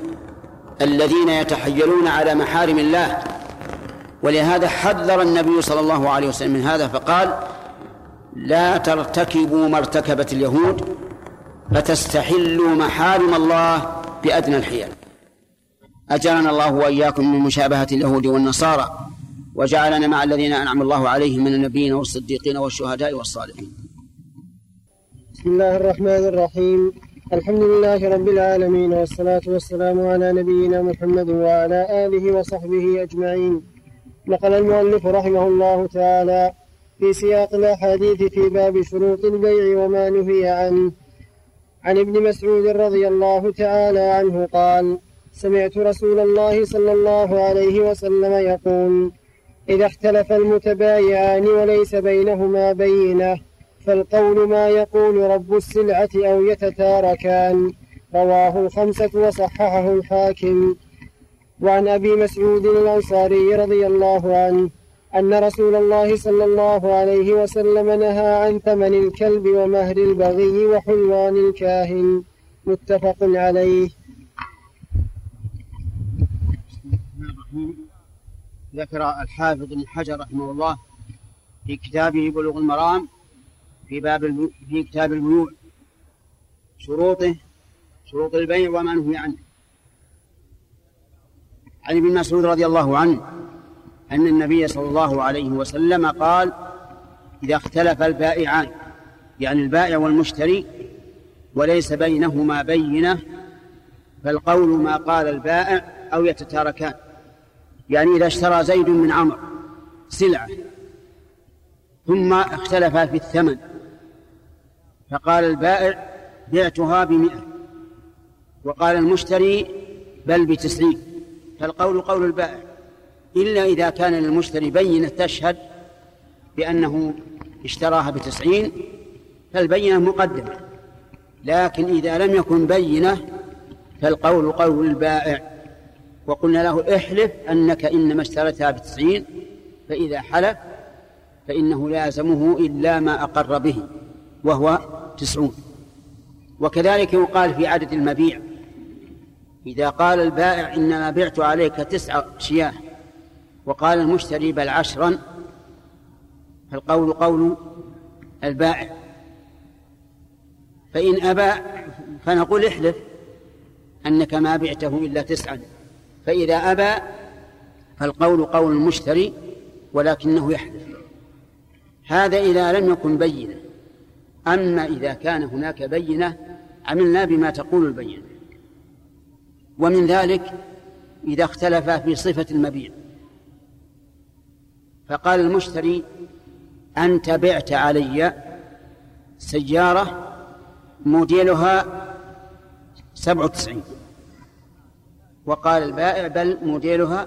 الذين يتحيلون على محارم الله. ولهذا حذر النبي صلى الله عليه وسلم من هذا فقال لا ترتكبوا ما ارتكبت اليهود فتستحلوا محارم الله بأدنى الحيل. أجرنا الله وإياكم من مشابهة اليهود والنصارى وجعلنا مع الذين أنعم الله عليهم من النبيين والصديقين والشهداء والصالحين. بسم الله الرحمن الرحيم. الحمد لله رب العالمين والصلاة والسلام على نبينا محمد وعلى آله وصحبه أجمعين. نقل المؤلف رحمه الله تعالى في سياق الأحاديث في باب شروط البيع وما نهي عنه. عن ابن مسعود رضي الله تعالى عنه قال سمعت رسول الله صلى الله عليه وسلم يقول إذا اختلف المتبايعان وليس بينهما بينة فالقول ما يقول رب السلعة أو يتتاركان. رواه الخمسة وصححه الحاكم. وعن أبي مسعود الأنصاري رضي الله عنه أن رسول الله صلى الله عليه وسلم نهى عن ثمن الكلب ومهر البغي وحلوان الكاهن. متفق عليه. ذكر الحافظ ابن حجر رحمه الله في كتابه بلوغ المرام في باب في كتاب البيوع شروطه شروط البيع وما نهي عنه. عن ابن مسعود رضي الله عنه أن النبي صلى الله عليه وسلم قال إذا اختلف البائعان يعني البائع والمشتري وليس بينهما بينة فالقول ما قال البائع أو يتتاركان. يعني إذا اشترى زيد من عمرو سلعة ثم اختلفا في الثمن فقال البائع بعتها بمئة. وقال المشتري بل بتسعين. فالقول قول البائع. إلا إذا كان للمشتري بينة تشهد بأنه اشتراها بتسعين فالبينة مقدمة. لكن إذا لم يكن بينة فالقول قول البائع. وقلنا له احلف أنك إنما اشتريتها بتسعين فإذا حلف فإنه لازمه إلا ما أقر به وهو تسعون. وكذلك يقال في عدد المبيع. إذا قال البائع إنما بعت عليك تسع شياه وقال المشتري بل عشرا فالقول قول البائع. فإن أبى فنقول احلف أنك ما بعته إلا تسعا فإذا أبى فالقول قول المشتري ولكنه يحلف. هذا إذا لم يكن بينا. أما إذا كان هناك بينة عملنا بما تقول البينة. ومن ذلك إذا اختلف في صفة المبيع. فقال المشتري أنت بعت علي سيارة موديلها سبعة وتسعين. وقال البائع بل موديلها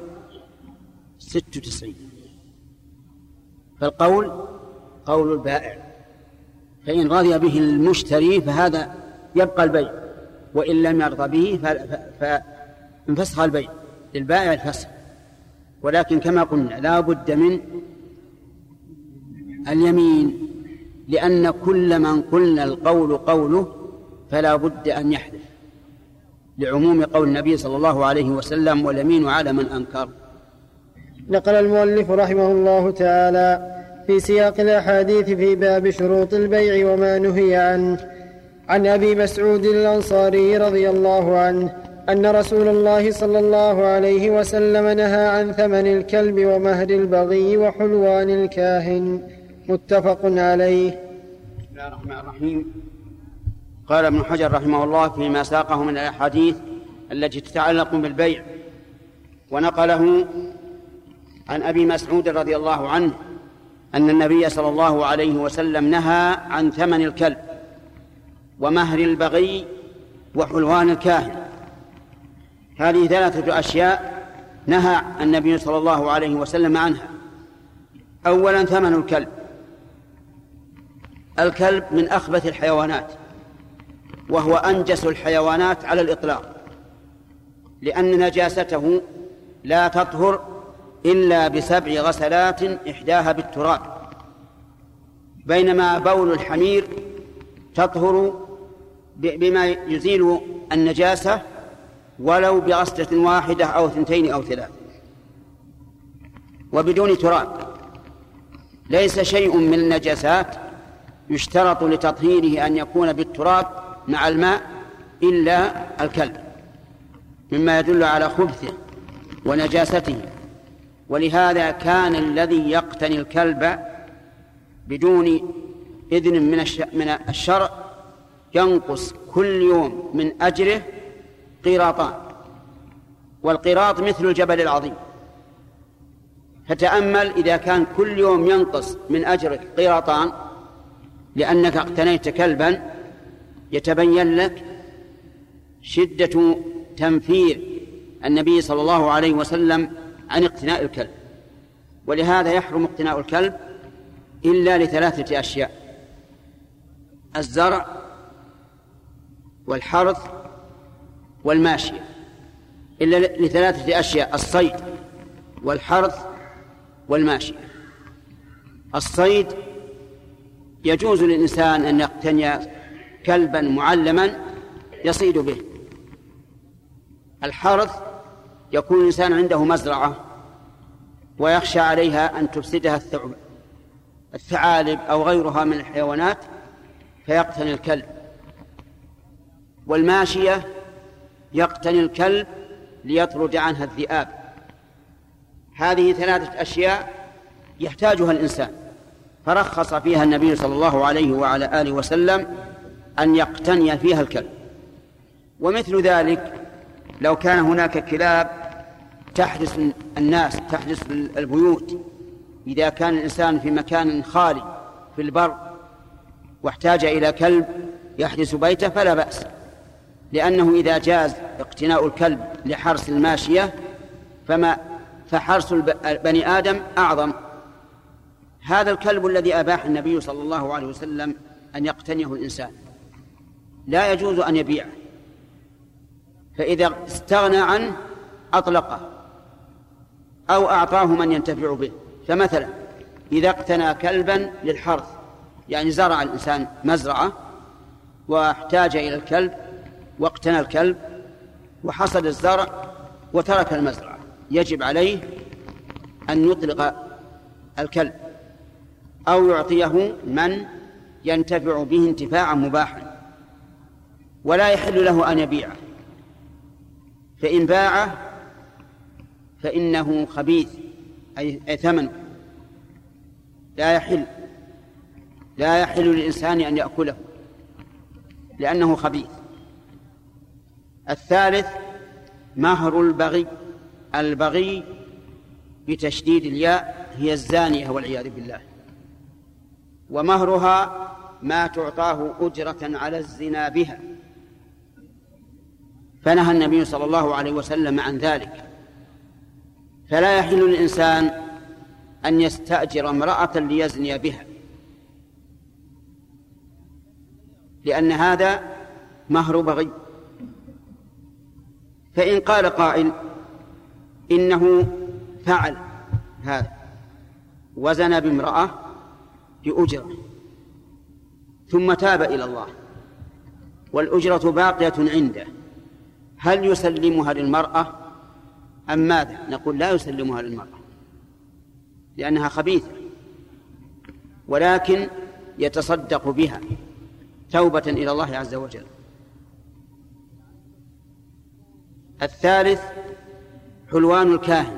ست وتسعين. فالقول قول البائع. فإن رضي به المشتري فهذا يبقى البيع. وإن لم يرضى به فانفسخ البيع للبائع الفسخ. ولكن كما قلنا لا بد من اليمين لأن كل من قلنا القول قوله فلا بد أن يحلف. لعموم قول النبي صلى الله عليه وسلم واليمين على من أنكر. نقل المؤلف رحمه الله تعالى في سياق الأحاديث في باب شروط البيع وما نهي عنه. عن أبي مسعود الأنصاري رضي الله عنه أن رسول الله صلى الله عليه وسلم نهى عن ثمن الكلب ومهر البغي وحلوان الكاهن. متفق عليه. بسم الله الرحمن الرحيم. قال ابن حجر رحمه الله فيما ساقه من الأحاديث التي تتعلق بالبيع ونقله عن أبي مسعود رضي الله عنه أن النبي صلى الله عليه وسلم نهى عن ثمن الكلب. ومهر البغي وحلوان الكاهن. هذه ثلاثة أشياء نهى النبي صلى الله عليه وسلم عنها. أولا ثمن الكلب. الكلب من أخبث الحيوانات وهو أنجس الحيوانات على الإطلاق لأن نجاسته لا تطهر إلا بسبع غسلات إحداها بالتراب. بينما بول الحمير تطهر بما يزيل النجاسة ولو بغسلة واحدة أو اثنتين أو ثلاث. وبدون تراب. ليس شيء من النجاسات يشترط لتطهيره أن يكون بالتراب مع الماء إلا الكلب. مما يدل على خبثه ونجاسته. ولهذا كان الذي يقتني الكلب بدون إذن من الشرع ينقص كل يوم من أجره قيراطان والقيراط مثل الجبل العظيم. فتأمل إذا كان كل يوم ينقص من أجرك قيراطان لأنك اقتنيت كلبا يتبين لك شدة تنفير النبي صلى الله عليه وسلم عن اقتناء الكلب. ولهذا يحرم اقتناء الكلب إلا لثلاثة أشياء الزرع والحرث والماشية إلا لثلاثة أشياء الصيد والحرث والماشية. الصيد يجوز للإنسان أن يقتني كلبا معلما يصيد به. الحرث يكون الإنسان عنده مزرعة ويخشى عليها أن تفسدها الثعالب أو غيرها من الحيوانات فيقتني الكلب. والماشية يقتني الكلب ليطرد عنها الذئاب. هذه ثلاثة أشياء يحتاجها الإنسان. فرخص فيها النبي صلى الله عليه وعلى آله وسلم أن يقتني فيها الكلب. ومثل ذلك لو كان هناك كلاب تحرس الناس تحرس البيوت إذا كان الإنسان في مكان خالي في البر واحتاج إلى كلب يحرس بيته فلا بأس. لأنه إذا جاز اقتناء الكلب لحرس الماشية فما فحرس بني آدم أعظم. هذا الكلب الذي أباح النبي صلى الله عليه وسلم أن يقتنيه الإنسان. لا يجوز أن يبيعه. فإذا استغنى عنه أطلقه أو أعطاه من ينتفع به. فمثلا إذا اقتنى كلبا للحرث يعني زرع الإنسان مزرعة واحتاج إلى الكلب واقتنى الكلب وحصد الزرع وترك المزرعة. يجب عليه أن يطلق الكلب أو يعطيه من ينتفع به انتفاعا مباحا ولا يحل له أن يبيعه. فإن باعه فإنه خبيث أي ثمن. لا يحل لا يحل للإنسان أن يأكله لأنه خبيث. الثالث مهر البغي. البغي بتشديد الياء هي الزانية والعياذ بالله. ومهرها ما تعطاه أجرة على الزنا بها. فنهى النبي صلى الله عليه وسلم عن ذلك. فلا يحل للإنسان أن يستأجر امرأة ليزني بها. لأن هذا مهر بغي. فإن قال قائل إنه فعل هذا وزن بامرأة بأجرة ثم تاب إلى الله والأجرة باقية عنده هل يسلمها للمرأة أم ماذا؟ نقول لا يسلمها للمرأة لأنها خبيثة ولكن يتصدق بها توبة إلى الله عز وجل الثالث حلوان الكاهن.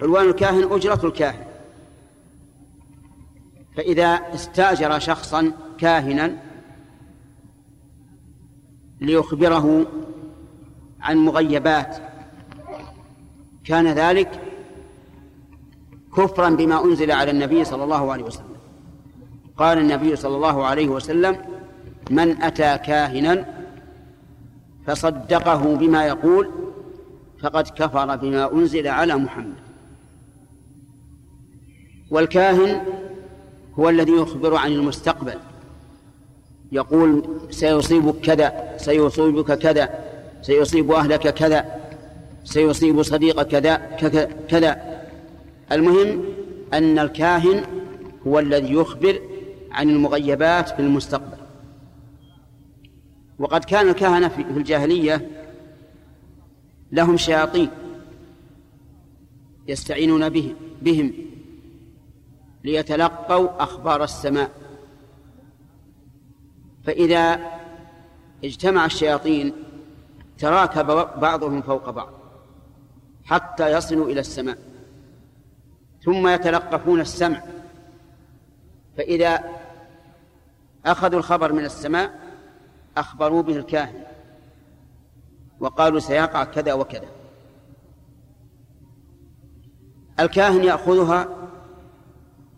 حلوان الكاهن أجرة الكاهن. فإذا استأجر شخصا كاهنا ليخبره عن مغيبات كان ذلك كفرا بما أنزل على النبي صلى الله عليه وسلم. قال النبي صلى الله عليه وسلم من أتى كاهنا فصدقه بما يقول فقد كفر بما أنزل على محمد. والكاهن هو الذي يخبر عن المستقبل. يقول سيصيبك كذا سيصيبك كذا سيصيب أهلك كذا سيصيب صديقك كذا كذا. المهم أن الكاهن هو الذي يخبر عن المغيبات في المستقبل. وقد كان الكهنة في الجاهلية لهم شياطين يستعينون بهم بهم ليتلقوا أخبار السماء. فإذا اجتمع الشياطين تراكب بعضهم فوق بعض حتى يصلوا إلى السماء. ثم يتلقفون السمع. فإذا أخذوا الخبر من السماء أخبروا به الكاهن وقالوا سيقع كذا وكذا. الكاهن يأخذها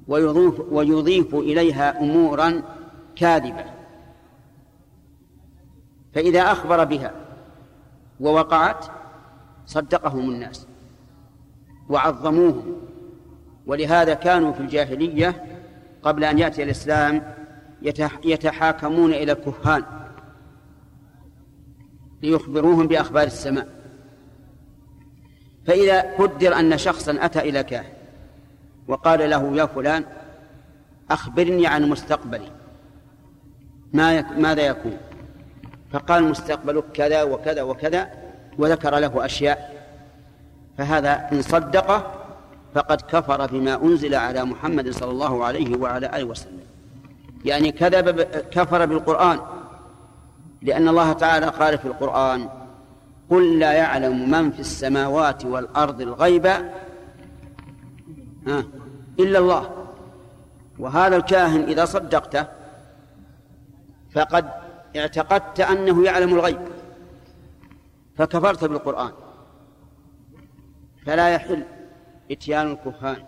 ويضيف, ويضيف إليها أمورا كاذبة. فإذا أخبر بها ووقعت صدقهم الناس وعظموهم. ولهذا كانوا في الجاهلية قبل أن يأتي الإسلام يتحاكمون إلى الكهان. ليخبروهم بأخبار السماء. فإذا قدر أن شخصا أتى إلى كاهن وقال له يا فلان أخبرني عن مستقبلي. ما يك... ماذا يكون؟ فقال مستقبلك كذا وكذا وكذا وذكر له أشياء. فهذا إن صدقه فقد كفر بما أنزل على محمد صلى الله عليه وعلى آله وسلم. يعني كذب كفر بالقرآن. لأن الله تعالى قال في القرآن قل لا يعلم من في السماوات والأرض الغيب إلا الله. وهذا الكاهن إذا صدقته فقد اعتقدت أنه يعلم الغيب فكفرت بالقرآن. فلا يحل إتيان الكهان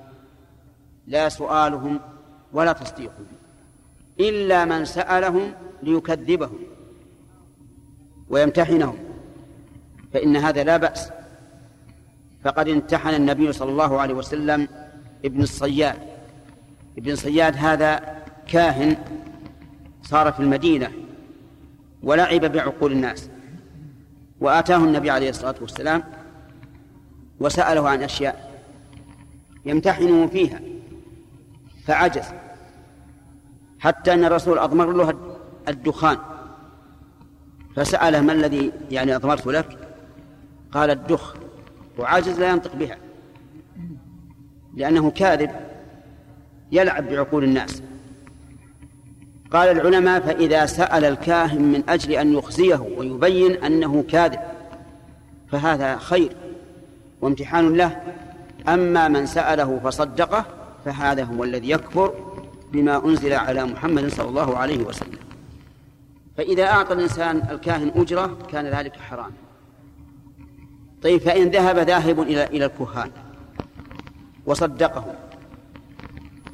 لا سؤالهم ولا تصديقهم إلا من سألهم ليكذبهم. ويمتحنهم فإن هذا لا بأس. فقد امتحن النبي صلى الله عليه وسلم ابن الصياد. ابن الصياد هذا كاهن صار في المدينة ولعب بعقول الناس. وآتاه النبي عليه الصلاة والسلام وسأله عن أشياء يمتحنه فيها. فعجز. حتى أن الرسول أضمر له الدخان. فسأله ما الذي يعني أضمرت لك؟ قال الدخ وعاجز لا ينطق بها لأنه كاذب يلعب بعقول الناس. قال العلماء فإذا سأل الكاهن من أجل أن يخزيه ويبين أنه كاذب فهذا خير وامتحان له. أما من سأله فصدقه فهذا هو الذي يكفر بما أنزل على محمد صلى الله عليه وسلم. فإذا أعطى الإنسان الكاهن أجرة كان ذلك حراما طيب فإن ذهب ذاهب إلى إلى الكهان وصدقهم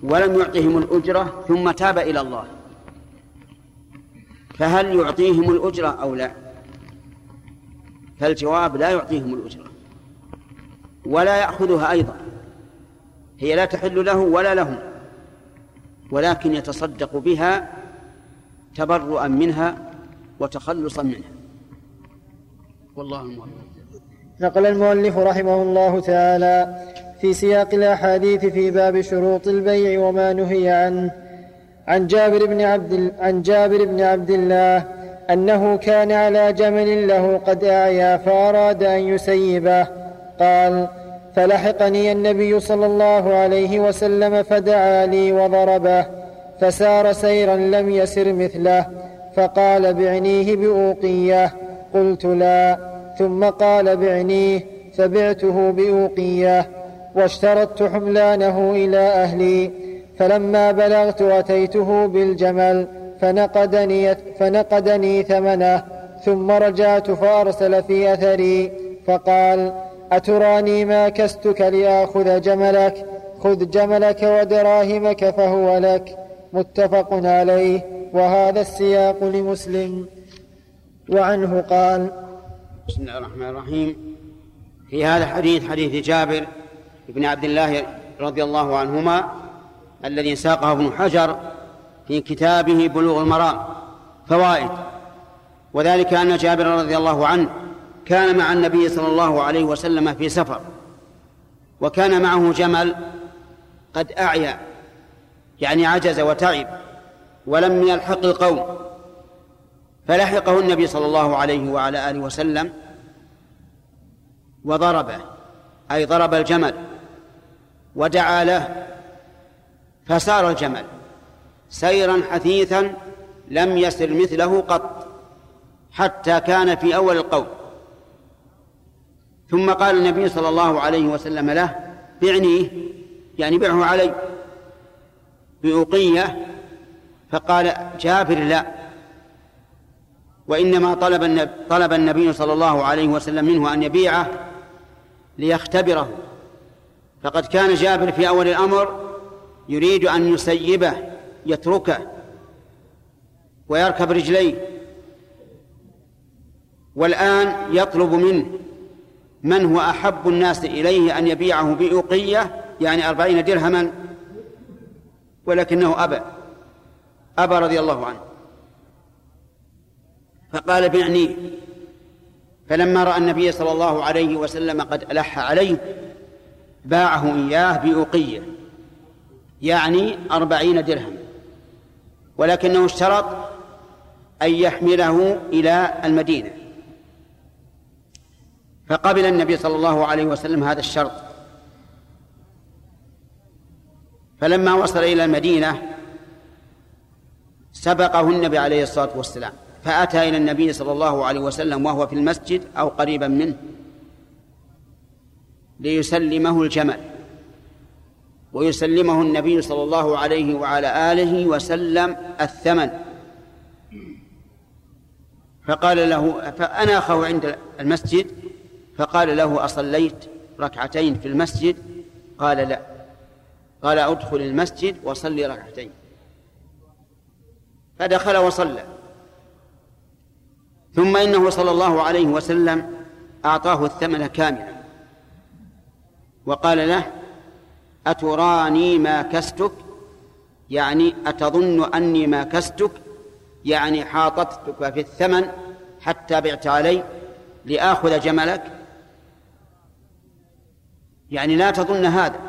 ولم يعطهم الأجرة ثم تاب إلى الله. فهل يعطيهم الأجرة أو لا؟ فالجواب لا يعطيهم الأجرة ولا يأخذها أيضا. هي لا تحل له ولا لهم ولكن يتصدق بها تبرؤا منها وتخلصا منها. والله الموفق نقل المؤلف رحمه الله تعالى في سياق الأحاديث في باب شروط البيع وما نهي عنه عن جابر بن عبد عن جابر بن عبد الله أنه كان على جمل له قد أعيا فأراد أن يسيبه. قال فلحقني النبي صلى الله عليه وسلم فدعا لي وضربه. فسار سيرا لم يسر مثله فقال بعنيه بأوقية. قلت لا. ثم قال بعنيه فبعته بأوقية. واشترطت حملانه إلى أهلي. فلما بلغت أتيته بالجمل فنقدني, فنقدني ثمنه. ثم رجعت فأرسل في أثري. فقال أتراني ما كستك لآخذ جملك؟ خذ جملك ودراهمك فهو لك. متفق عليه وهذا السياق لمسلم. وعنه قال بسم الله الرحمن الرحيم. في هذا الحديث حديث جابر بن عبد الله رضي الله عنهما الذي ساقه ابن حجر في كتابه بلوغ المرام فوائد. وذلك أن جابر رضي الله عنه كان مع النبي صلى الله عليه وسلم في سفر وكان معه جمل قد أعيا. يعني عجز وتعب ولم يلحق القوم فلحقه النبي صلى الله عليه وعلى آله وسلم وضربه أي ضرب الجمل ودعا له فسار الجمل سيرا حثيثا لم يسر مثله قط حتى كان في أول القوم. ثم قال النبي صلى الله عليه وسلم له بعنيه يعني بعه علي. بأوقية فقال جابر لا وإنما طلب النبي, طلب النبي صلى الله عليه وسلم منه أن يبيعه ليختبره. فقد كان جابر في أول الأمر يريد أن يسيبه يتركه ويركب رجليه والآن يطلب منه من هو أحب الناس إليه أن يبيعه بأوقية يعني أربعين درهما. ولكنه أبى. أبى رضي الله عنه. فقال بعني فلما رأى النبي صلى الله عليه وسلم قد ألح عليه باعه إياه بأوقية يعني أربعين درهم ولكنه اشترط أن يحمله إلى المدينة. فقبل النبي صلى الله عليه وسلم هذا الشرط. فلما وصل إلى المدينة سبقه النبي عليه الصلاة والسلام فأتى إلى النبي صلى الله عليه وسلم وهو في المسجد أو قريبا منه ليسلمه الجمل. ويسلمه النبي صلى الله عليه وعلى آله وسلم الثمن. فقال له فأناخه عند المسجد فقال له أصليت ركعتين في المسجد؟ قال لا. قال ادخل المسجد وصلي ركعتين. فدخل وصلى. ثم إنه صلى الله عليه وسلم أعطاه الثمن كاملا. وقال له أتراني ما كستك؟ يعني أتظن أني ما كستك؟ يعني حاطتك في الثمن حتى بعت علي لآخذ جملك؟ يعني لا تظن هذا.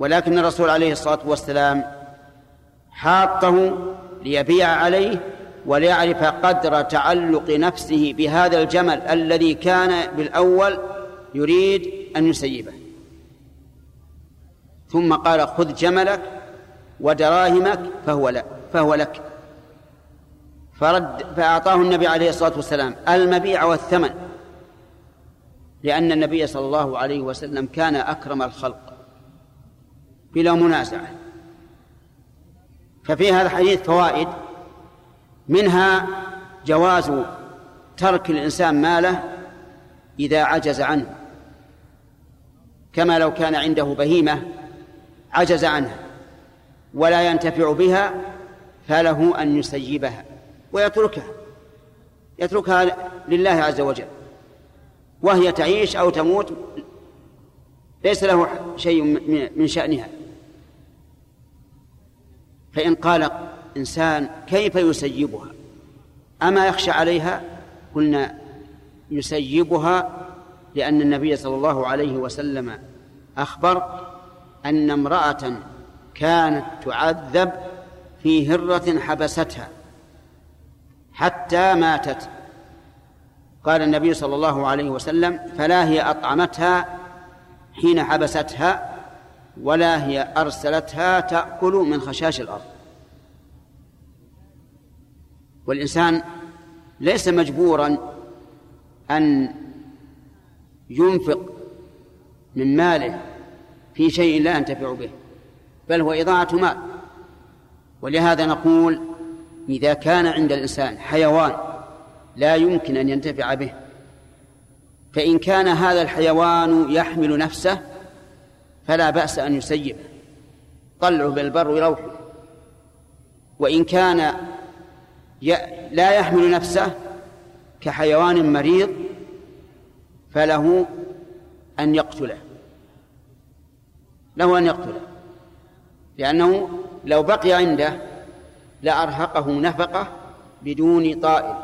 ولكن الرسول عليه الصلاة والسلام حاطه ليبيع عليه وليعرف قدر تعلق نفسه بهذا الجمل الذي كان بالأول يريد أن يسيبه. ثم قال خذ جملك ودراهمك فهو لك فهو لك. فرد فأعطاه النبي عليه الصلاة والسلام المبيع والثمن لأن النبي صلى الله عليه وسلم كان أكرم الخلق. بلا منازعة. ففي هذا الحديث فوائد. منها جواز ترك الإنسان ماله إذا عجز عنه. كما لو كان عنده بهيمة عجز عنها ولا ينتفع بها فله أن يسيبها ويتركها. يتركها لله عز وجل. وهي تعيش أو تموت ليس له شيء من شأنها. فإن قال إنسان كيف يسيبها؟ أما يخشى عليها؟ قلنا يسيبها لأن النبي صلى الله عليه وسلم أخبر أن امرأة كانت تعذب في هرة حبستها حتى ماتت. قال النبي صلى الله عليه وسلم فلا هي أطعمتها حين حبستها ولا هي أرسلتها تأكل من خشاش الأرض. والإنسان ليس مجبورا أن ينفق من ماله في شيء لا ينتفع به بل هو إضاعة مال. ولهذا نقول إذا كان عند الإنسان حيوان لا يمكن أن ينتفع به فإن كان هذا الحيوان يحمل نفسه فلا بأس أن يسيبه طلعه بالبر ويروحه وإن كان لا يحمل نفسه كحيوان مريض فله أن يقتله. له أن يقتله. لأنه لو بقي عنده لأرهقه نفقة بدون طائل.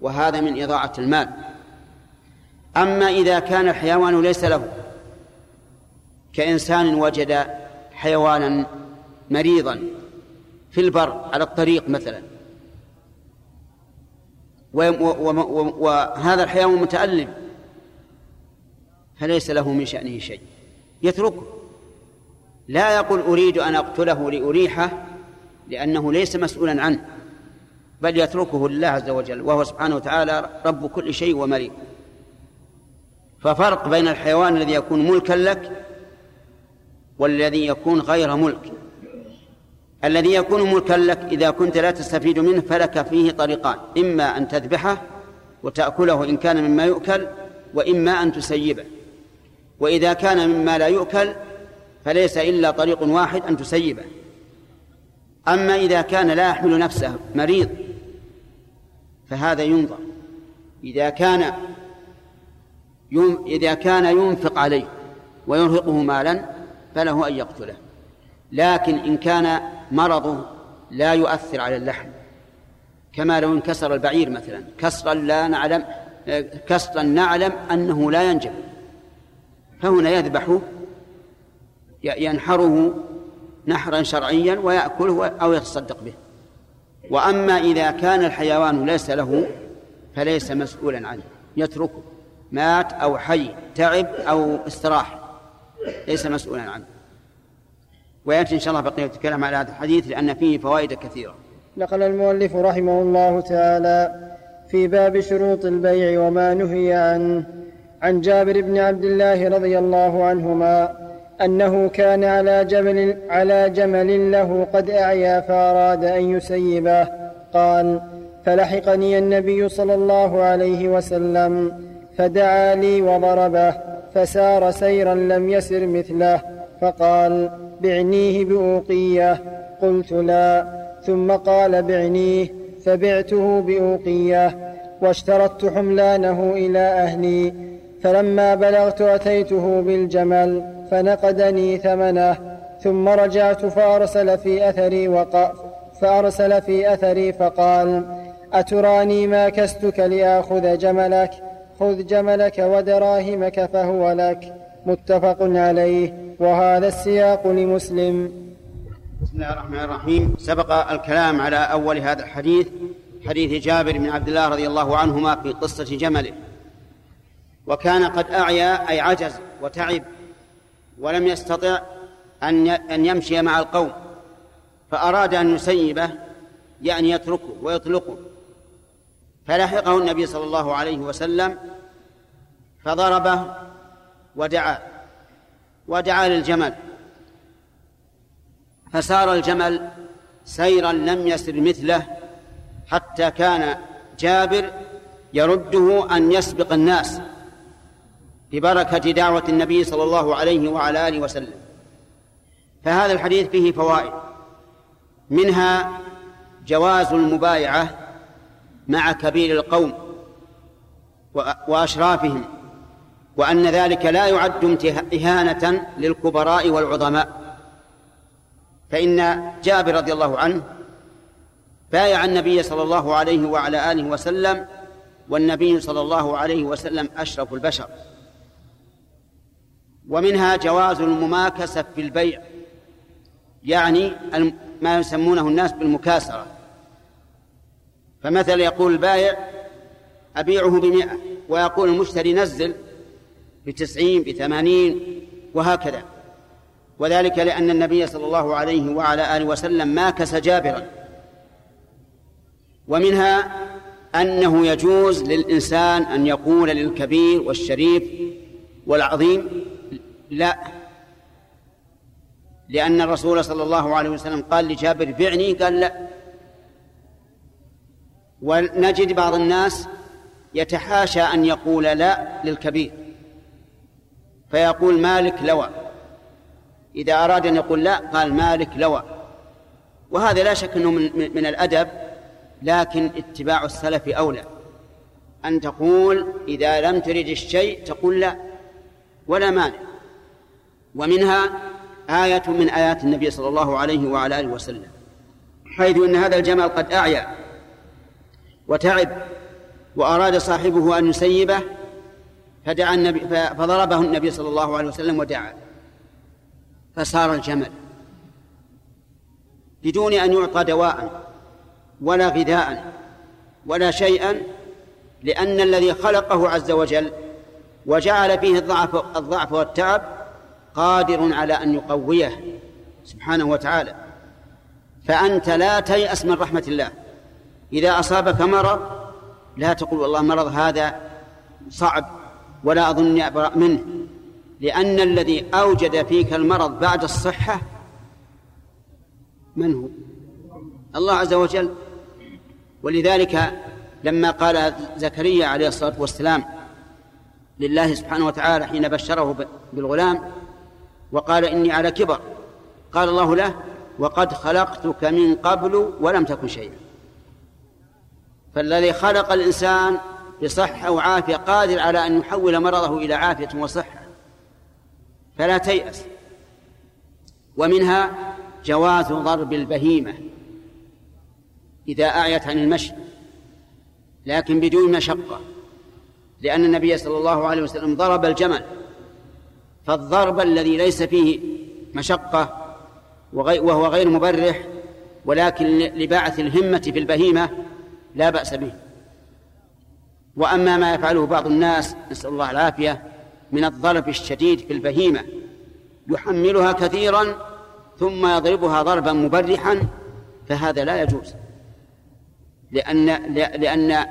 وهذا من إضاعة المال. أما إذا كان الحيوان ليس له. كإنسان وجد حيوانا مريضا في البر على الطريق مثلا. وهذا الحيوان متألم فليس له من شأنه شيء. يتركه. لا يقول أريد أن أقتله لأريحه لأنه ليس مسؤولا عنه بل يتركه لله عز وجل وهو سبحانه وتعالى رب كل شيء ومليك ففرق بين الحيوان الذي يكون ملكا لك والذي يكون غير ملك. الذي يكون ملكا لك إذا كنت لا تستفيد منه فلك فيه طريقان إما أن تذبحه وتأكله إن كان مما يؤكل وإما أن تسيبه. وإذا كان مما لا يؤكل فليس إلا طريق واحد أن تسيبه. أما إذا كان لا يحمل نفسه مريض فهذا ينظر. إذا كان إذا كان ينفق عليه ويرهقه مالا فله أن يقتله. لكن إن كان مرضه لا يؤثر على اللحم. كما لو انكسر البعير مثلا. كسرا لا نعلم كسرا نعلم أنه لا ينجب. فهنا يذبحه ينحره نحرا شرعيا ويأكله أو يتصدق به. وأما إذا كان الحيوان ليس له فليس مسؤولا عنه. يتركه مات أو حي تعب أو استراح ليس مسؤولا عنه. ويأتي إن شاء الله بقية الكلام على هذا الحديث لأن فيه فوائد كثيرة. نقل المؤلف رحمه الله تعالى في باب شروط البيع وما نهي عنه عن جابر بن عبد الله رضي الله عنهما أنه كان على جبل على جمل له قد أعيا فأراد أن يسيبه. قال فلحقني النبي صلى الله عليه وسلم فدعا لي وضربه. فسار سيرا لم يسر مثله فقال بعنيه بأوقية. قلت لا. ثم قال بعنيه فبعته بأوقية واشترطت حملانه إلى أهلي. فلما بلغت أتيته بالجمل فنقدني ثمنه. ثم رجعت فأرسل في أثري. فأرسل في أثري فقال أتراني ما كستك لآخذ جملك؟ خذ جملك ودراهمك فهو لك. متفق عليه. وهذا السياق لمسلم. بسم الله الرحمن الرحيم. سبق الكلام على أول هذا الحديث حديث جابر بن عبد الله رضي الله عنهما في قصة جمله. وكان قد أعيا أي عجز وتعب ولم يستطع أن أن يمشي مع القوم فأراد أن يسيبه يعني يتركه ويطلقه. فلحقه النبي صلى الله عليه وسلم فضربه ودعا ودعا للجمل. فسار الجمل سيرا لم يسر مثله حتى كان جابر يرده أن يسبق الناس ببركة دعوة النبي صلى الله عليه وعلى آله وسلم. فهذا الحديث فيه فوائد منها جواز المبايعة مع كبير القوم وأشرافهم وأن ذلك لا يعد إهانة للكبراء والعظماء. فإن جابر رضي الله عنه بايع النبي صلى الله عليه وعلى آله وسلم والنبي صلى الله عليه وسلم أشرف البشر. ومنها جواز المماكسة في البيع يعني ما يسمونه الناس بالمكاسرة. فمثلا يقول البائع أبيعه بمئة ويقول المشتري نزل بتسعين بثمانين وهكذا. وذلك لأن النبي صلى الله عليه وعلى آله وسلم ماكس جابرا. ومنها أنه يجوز للإنسان أن يقول للكبير والشريف والعظيم لا. لأن الرسول صلى الله عليه وسلم قال لجابر بعني قال لا. ونجد بعض الناس يتحاشى أن يقول لا للكبير فيقول مالك لوى. إذا أراد أن يقول لا قال مالك لوى. وهذا لا شك أنه من, من الأدب لكن اتباع السلف أولى. أن تقول إذا لم ترد الشيء تقول لا ولا مانع. ومنها آية من آيات النبي صلى الله عليه وعلى آله وسلم. حيث أن هذا الجمل قد أعيا وتعب وأراد صاحبه أن يسيبه فدعا النبي فضربه النبي صلى الله عليه وسلم ودعا فسار الجمل. بدون أن يعطى دواء ولا غذاء ولا شيئا لأن الذي خلقه عز وجل وجعل فيه الضعف الضعف والتعب قادر على أن يقويه سبحانه وتعالى. فأنت لا تيأس من رحمة الله. إذا أصابك مرض لا تقول والله مرض هذا صعب ولا أظني أبرأ منه لأن الذي أوجد فيك المرض بعد الصحة من هو؟ الله عز وجل ولذلك لما قال زكريا عليه الصلاة والسلام لله سبحانه وتعالى حين بشره بالغلام وقال إني على كبر قال الله له وقد خلقتك من قبل ولم تكن شيئا فالذي خلق الإنسان بصحة وعافية قادر على أن يحول مرضه إلى عافية وصحة فلا تيأس. ومنها جواز ضرب البهيمة إذا أعيت عن المشي لكن بدون مشقة لأن النبي صلى الله عليه وسلم ضرب الجمل فالضرب الذي ليس فيه مشقة وهو غير مبرح ولكن لباعث الهمة في البهيمة لا بأس به. وأما ما يفعله بعض الناس نسأل الله العافية من الضرب الشديد في البهيمة. يحملها كثيرا ثم يضربها ضربا مبرحا فهذا لا يجوز. لأن لأن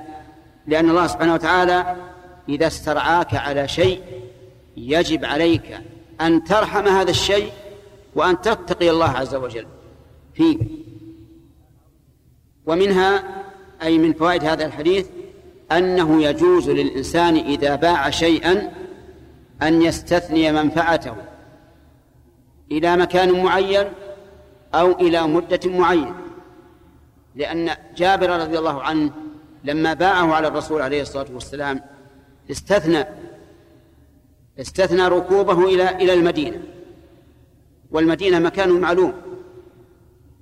لأن الله سبحانه وتعالى إذا استرعاك على شيء يجب عليك أن ترحم هذا الشيء وأن تتقي الله عز وجل فيه. ومنها أي من فوائد هذا الحديث أنه يجوز للإنسان إذا باع شيئا أن يستثني منفعته إلى مكان معين أو إلى مدة معينة. لأن جابر رضي الله عنه لما باعه على الرسول عليه الصلاة والسلام استثنى استثنى ركوبه إلى إلى المدينة. والمدينة مكان معلوم.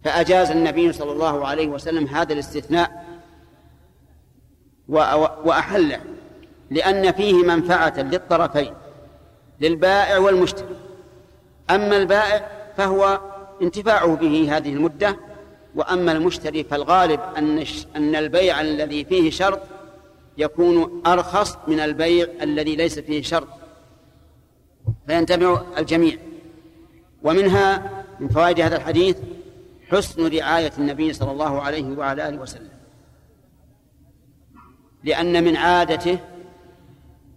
فأجاز النبي صلى الله عليه وسلم هذا الاستثناء وأحله لأن فيه منفعة للطرفين للبائع والمشتري. أما البائع فهو انتفاعه به هذه المدة وأما المشتري فالغالب أن أن البيع الذي فيه شرط يكون أرخص من البيع الذي ليس فيه شرط. فينتفع الجميع. ومنها من فوائد هذا الحديث حسن رعاية النبي صلى الله عليه وعلى آله وسلم. لأن من عادته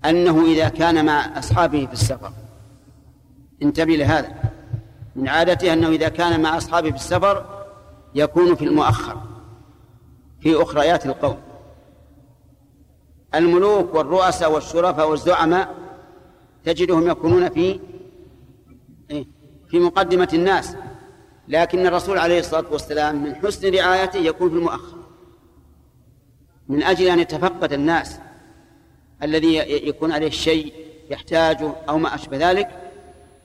أنه إذا كان مع أصحابه في السفر. انتبه لهذا. من عادته أنه إذا كان مع أصحابه في السفر يكون في المؤخر في أخريات القوم. الملوك والرؤساء والشرفاء والزعماء تجدهم يكونون في إيه؟ في مقدمة الناس. لكن الرسول عليه الصلاة والسلام من حسن رعايته يكون في المؤخر. من أجل أن يتفقد الناس الذي يكون عليه شيء يحتاجه أو ما أشبه ذلك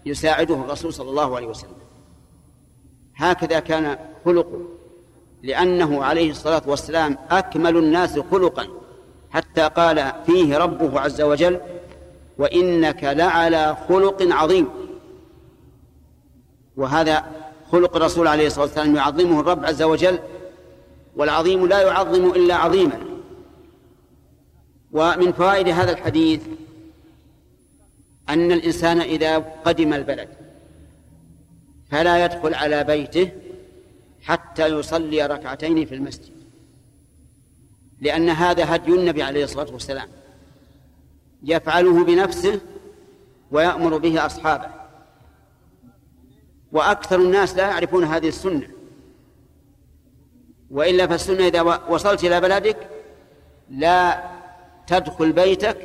يساعده الرسول صلى الله عليه وسلم. هكذا كان خلقه لأنه عليه الصلاة والسلام أكمل الناس خلقا حتى قال فيه ربه عز وجل وإنك لعلى خلق عظيم. وهذا خلق الرسول عليه الصلاة والسلام يعظمه الرب عز وجل والعظيم لا يعظم إلا عظيما. ومن فوائد هذا الحديث أن الإنسان إذا قدم البلد فلا يدخل على بيته حتى يصلي ركعتين في المسجد لأن هذا هدي النبي عليه الصلاة والسلام. يفعله بنفسه ويأمر به أصحابه. وأكثر الناس لا يعرفون هذه السنة. وإلا فالسنة إذا وصلت إلى بلدك لا تدخل بيتك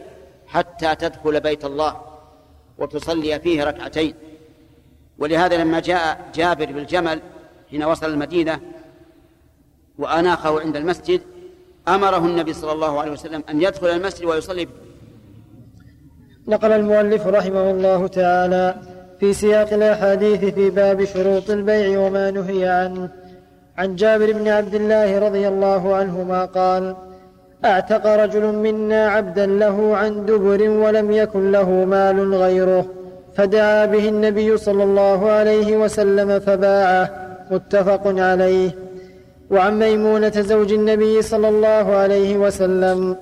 حتى تدخل بيت الله وتصلي فيه ركعتين. ولهذا لما جاء جابر بالجمل حين وصل المدينة وأناخه عند المسجد أمره النبي صلى الله عليه وسلم أن يدخل المسجد ويصلي به. نقل المؤلف رحمه الله تعالى في سياق الأحاديث في باب شروط البيع وما نهي عنه. عن جابر بن عبد الله رضي الله عنهما قال اعتق رجل منا عبدا له عن دبر ولم يكن له مال غيره فدعا به النبي صلى الله عليه وسلم فباعه متفق عليه. وعن ميمونة زوج النبي صلى الله عليه وسلم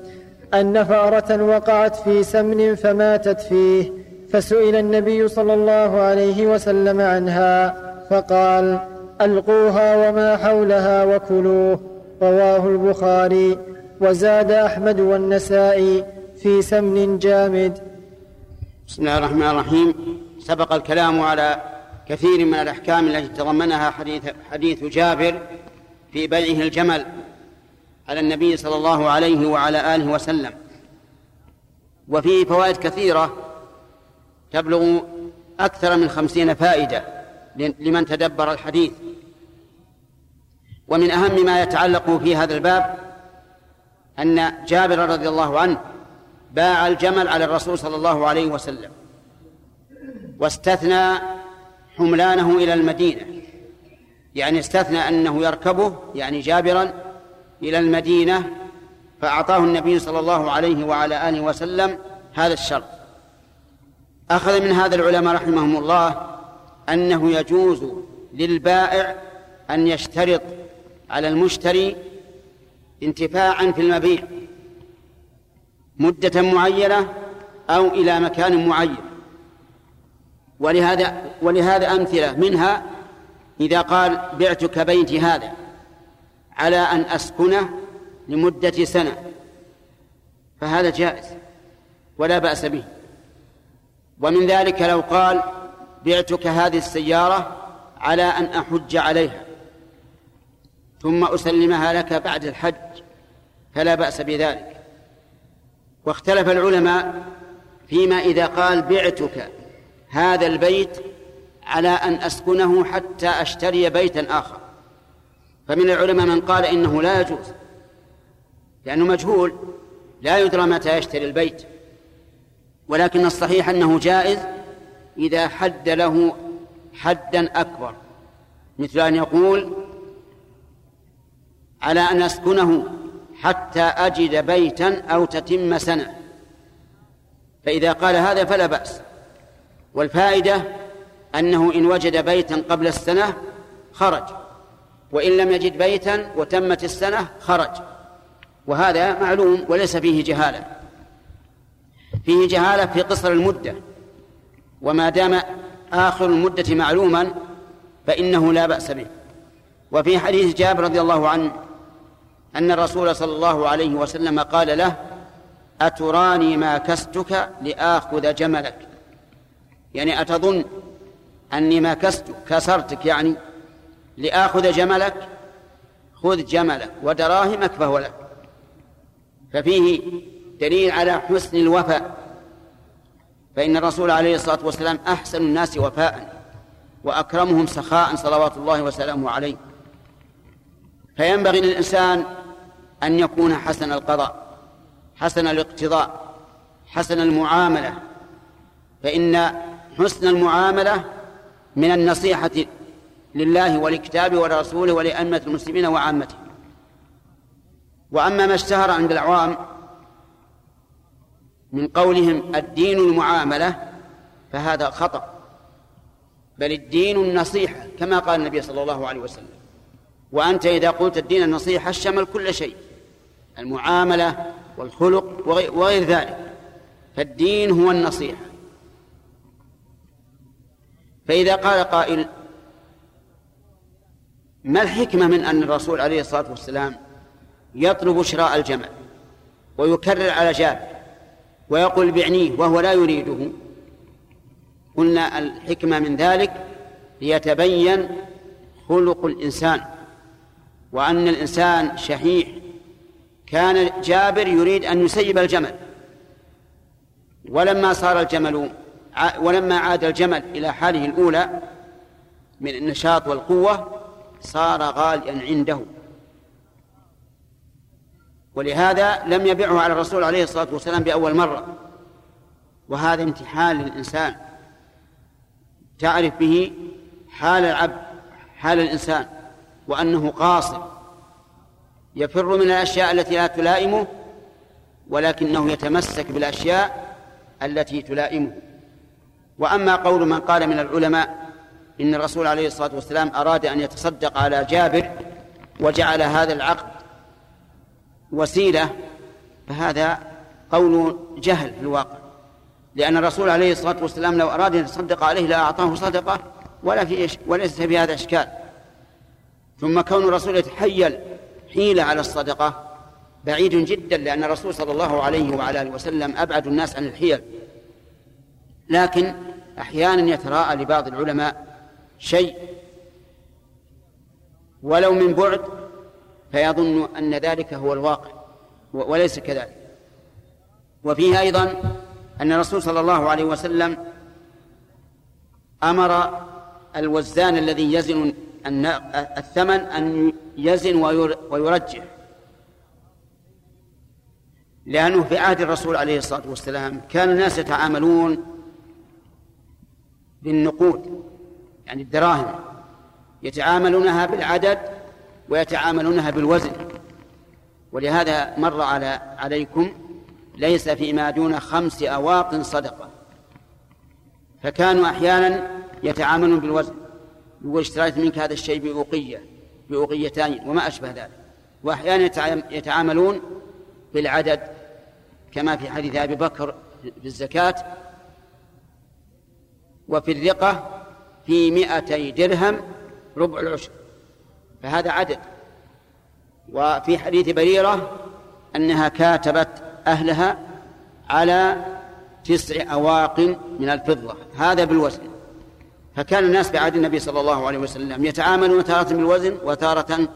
أن فاره وقعت في سمن فماتت فيه فسئل النبي صلى الله عليه وسلم عنها فقال ألقوها وما حولها وكلوه رواه البخاري. وزاد أحمد والنسائي في سمن جامد. بسم الله الرحمن الرحيم. سبق الكلام على كثير من الأحكام التي تضمنها حديث حديث جابر في بيعه الجمل على النبي صلى الله عليه وعلى آله وسلم. وفيه فوائد كثيرة تبلغ أكثر من خمسين فائدة لمن تدبر الحديث. ومن أهم ما يتعلق في هذا الباب أن جابر رضي الله عنه باع الجمل على الرسول صلى الله عليه وسلم واستثنى حملانه إلى المدينة. يعني استثنى أنه يركبه يعني جابرا إلى المدينة فأعطاه النبي صلى الله عليه وعلى آله وسلم هذا الشرط. أخذ من هذا العلماء رحمهم الله أنه يجوز للبائع أن يشترط على المشتري انتفاعا في المبيع مدة معينة أو إلى مكان معين. ولهذا ولهذا أمثلة منها إذا قال بعتك بيتي هذا على أن أسكنه لمدة سنة فهذا جائز ولا بأس به. ومن ذلك لو قال بعتك هذه السيارة على أن أحج عليها. ثم أسلمها لك بعد الحج فلا بأس بذلك. واختلف العلماء فيما إذا قال بعتك هذا البيت على أن أسكنه حتى أشتري بيتا آخر. فمن العلماء من قال إنه لا يجوز لأنه مجهول لا يدرى متى يشتري البيت. ولكن الصحيح أنه جائز إذا حد له حدا أكبر مثل أن يقول على أن أسكنه حتى أجد بيتا أو تتم سنة. فإذا قال هذا فلا بأس. والفائدة أنه إن وجد بيتا قبل السنة خرج وإن لم يجد بيتا وتمت السنة خرج. وهذا معلوم وليس فيه جهالة. فيه جهالة في قصر المدة. وما دام آخر المدة معلوما فإنه لا بأس به. وفي حديث جابر رضي الله عنه أن الرسول صلى الله عليه وسلم قال له أتراني ما كستك لآخذ جملك. يعني أتظن أني ما كست كسرتك يعني لآخذ جملك خذ جملك ودراهمك فهو لك. ففيه دليل على حسن الوفاء. فإن الرسول عليه الصلاة والسلام أحسن الناس وفاء وأكرمهم سخاء صلوات الله وسلامه عليه. فينبغي للإنسان أن يكون حسن القضاء حسن الاقتضاء حسن المعاملة. فإن حسن المعاملة من النصيحة لله ولكتابه ولرسوله ولأئمة المسلمين وعامتهم وأما ما اشتهر عند العوام من قولهم الدين المعاملة فهذا خطأ بل الدين النصيحة كما قال النبي صلى الله عليه وسلم. وأنت إذا قلت الدين النصيحة شمل كل شيء. المعاملة والخلق وغير ذلك. فالدين هو النصيحة. فإذا قال قائل ما الحكمة من أن الرسول عليه الصلاة والسلام يطلب شراء الجمل ويكرر على جابر ويقول بعنيه وهو لا يريده؟ قلنا الحكمة من ذلك ليتبين خلق الإنسان وأن الإنسان شحيح كان جابر يريد أن يسيب الجمل. ولما صار الجمل ولما عاد الجمل إلى حاله الأولى من النشاط والقوة صار غاليا عنده. ولهذا لم يبعه على الرسول عليه الصلاة والسلام بأول مرة. وهذا امتحان للإنسان. تعرف به حال العبد حال الإنسان وأنه قاصر. يفر من الأشياء التي لا تلائمه ولكنه يتمسك بالأشياء التي تلائمه وأما قول من قال من العلماء إن الرسول عليه الصلاة والسلام أراد أن يتصدق على جابر وجعل هذا العقد وسيلة فهذا قول جهل في الواقع لأن الرسول عليه الصلاة والسلام لو أراد أن يتصدق عليه لأعطاه صدقة ولا في. وليس في هذا إشكال ثم كون الرسول يتحيل حيلة على الصدقة. بعيد جدا لأن الرسول صلى الله عليه وعلى آله وسلم أبعد الناس عن الحيل. لكن أحيانا يتراءى لبعض العلماء شيء. ولو من بعد فيظن أن ذلك هو الواقع وليس كذلك. وفيه أيضا أن الرسول صلى الله عليه وسلم أمر الوزان الذي يزن الثمن أن يزن ويرجح لأنه في عهد الرسول عليه الصلاة والسلام كان الناس يتعاملون بالنقود يعني الدراهم يتعاملونها بالعدد ويتعاملونها بالوزن. ولهذا مر على عليكم ليس فيما دون خمس أواق صدقة. فكانوا أحيانا يتعاملون بالوزن. يقول اشتريت منك هذا الشيء بأوقية بأوقيتين وما أشبه ذلك. وأحيانا يتعاملون بالعدد كما في حديث أبي بكر في الزكاة وفي الرقة في مئتي درهم ربع العشر. فهذا عدد. وفي حديث بريرة أنها كاتبت أهلها على تسع أواق من الفضة. هذا بالوزن. فكان الناس بعهد النبي صلى الله عليه وسلم يتعاملون تارة بالوزن وتارة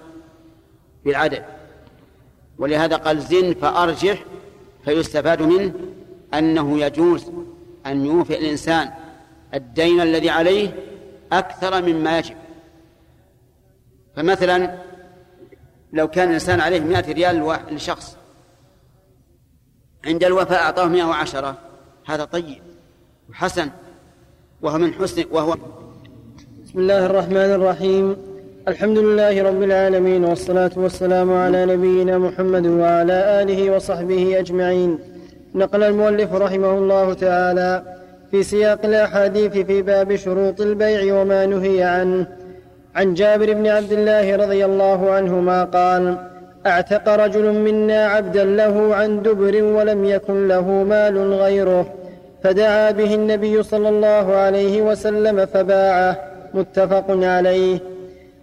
بالعدد ولهذا قال زن فأرجح فيستفاد منه أنه يجوز أن يوفي الإنسان الدين الذي عليه أكثر مما يجب. فمثلا لو كان الإنسان عليه مئة ريال لشخص عند الوفاء أعطاه مئة وعشرة هذا طيب وحسن. وهو من حسن وهو بسم الله الرحمن الرحيم. الحمد لله رب العالمين والصلاة والسلام على نبينا محمد وعلى آله وصحبه أجمعين. نقل المؤلف رحمه الله تعالى في سياق الأحاديث في باب شروط البيع وما نهي عنه. عن جابر بن عبد الله رضي الله عنهما قال أعتق رجل منا عبدا له عن دبر ولم يكن له مال غيره. فدعا به النبي صلى الله عليه وسلم فباعه متفق عليه.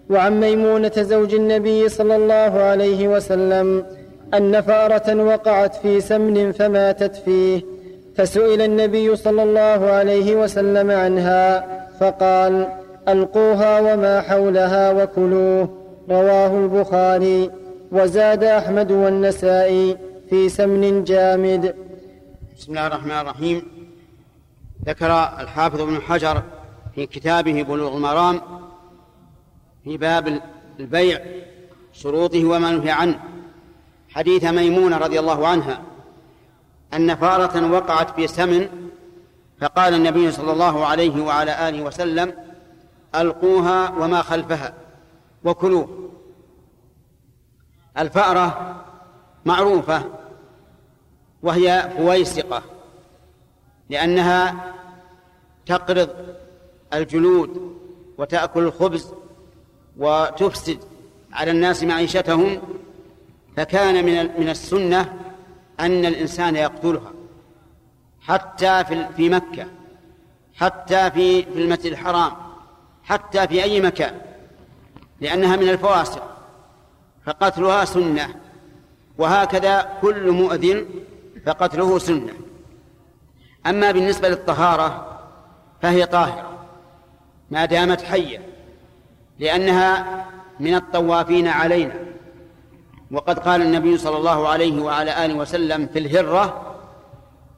وعن ميمونة زوج النبي صلى الله عليه وسلم أن فأرة وقعت في سمن فماتت فيه فسئل النبي صلى الله عليه وسلم عنها فقال ألقوها وما حولها وكلوه رواه البخاري. وزاد أحمد والنسائي في سمن جامد. بسم الله الرحمن الرحيم. ذكر الحافظ ابن حجر في كتابه بلوغ المرام في باب البيع شروطه وما نهي عنه حديث ميمونة رضي الله عنها أن فارة وقعت في سمن فقال النبي صلى الله عليه وعلى آله وسلم ألقوها وما خلفها وكلوه. الفأرة معروفة وهي فويسقة لأنها تقرض الجلود وتأكل الخبز وتفسد على الناس معيشتهم فكان من من السنة أن الإنسان يقتلها. حتى في في مكة حتى في في المسجد الحرام حتى في أي مكان لأنها من الفواسق فقتلها سنة. وهكذا كل مؤذن فقتله سنة. أما بالنسبة للطهارة فهي طاهرة ما دامت حية لأنها من الطوافين علينا. وقد قال النبي صلى الله عليه وعلى آله وسلم في الهرة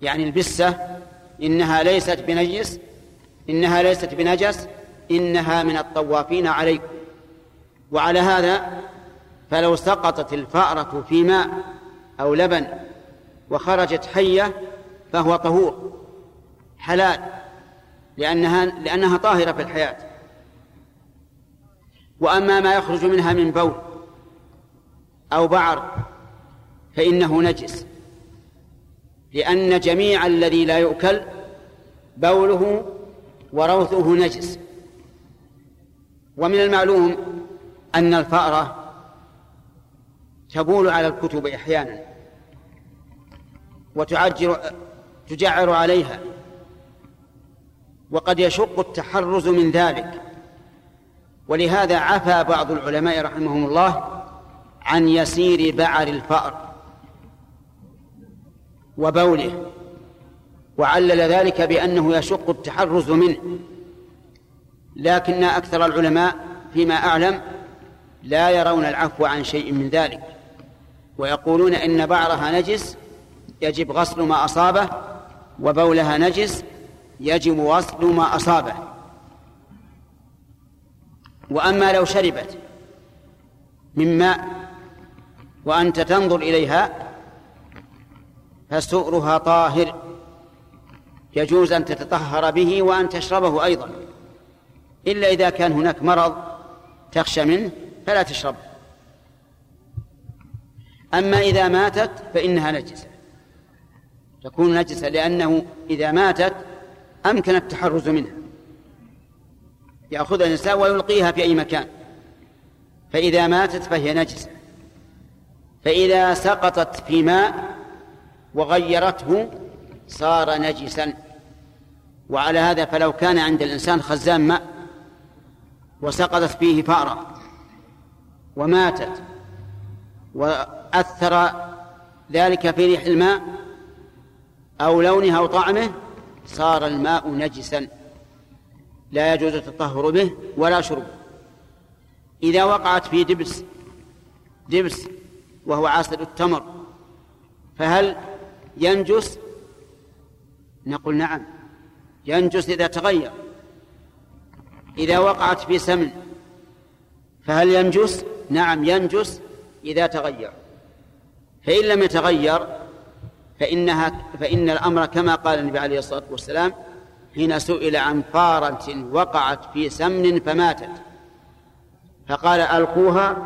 يعني البسة إنها ليست بنجس إنها ليست بنجس إنها من الطوافين عليكم. وعلى هذا فلو سقطت الفأرة في ماء أو لبن وخرجت حية فهو طهور حلال. لأنها لأنها طاهرة في الحياة. وأما ما يخرج منها من بول أو بعر فإنه نجس. لأن جميع الذي لا يؤكل بوله وروثه نجس. ومن المعلوم أن الفأرة تبول على الكتب أحيانا وتعجر تجعر عليها. وقد يشق التحرز من ذلك. ولهذا عفى بعض العلماء رحمهم الله عن يسير بعر الفأر وبوله وعلل ذلك بأنه يشق التحرز منه. لكن أكثر العلماء فيما أعلم لا يرون العفو عن شيء من ذلك ويقولون إن بعرها نجس يجب غسل ما أصابه وبولها نجس يجب غسل ما أصابه. وأما لو شربت من ماء وأنت تنظر إليها فسؤرها طاهر. يجوز أن تتطهر به وأن تشربه أيضا. إلا إذا كان هناك مرض تخشى منه فلا تشربه. أما إذا ماتت فإنها نجسة. تكون نجسة لأنه إذا ماتت أمكن التحرز منها. يأخذها الإنسان ويلقيها في أي مكان. فإذا ماتت فهي نجسة. فإذا سقطت في ماء وغيرته صار نجسا. وعلى هذا فلو كان عند الإنسان خزان ماء وسقطت فيه فأرة وماتت وأثر ذلك في ريح الماء أو لونه أو طعمه صار الماء نجسا. لا يجوز التطهر به ولا شربه إذا وقعت في دبس دبس وهو عسل التمر فهل ينجس؟ نقول نعم ينجس إذا تغير. إذا وقعت في سمن فهل ينجس؟ نعم ينجس إذا تغير. فإن لم يتغير فإنها فإن الأمر كما قال النبي عليه الصلاة والسلام حين سئل عن فارة وقعت في سمن فماتت. فقال ألقوها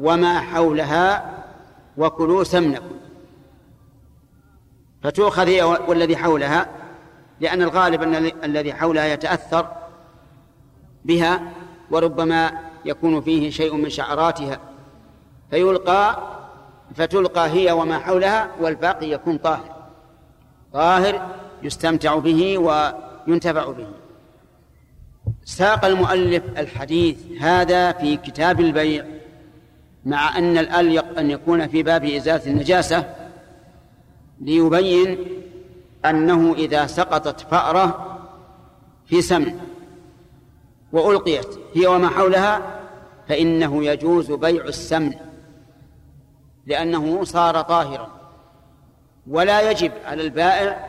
وما حولها وكلوا سمنكم. فتؤخذ هي والذي حولها لأن الغالب أن الذي حولها يتأثر بها وربما يكون فيه شيء من شعراتها. فيلقى فتلقى هي وما حولها والباقي يكون طاهر. طاهر يستمتع به وينتفع به. ساق المؤلف الحديث هذا في كتاب البيع مع أن الأليق أن يكون في باب إزالة النجاسة ليبين أنه إذا سقطت فأرة في سمن وألقيت هي وما حولها فإنه يجوز بيع السمن لأنه صار طاهرا. ولا يجب على البائع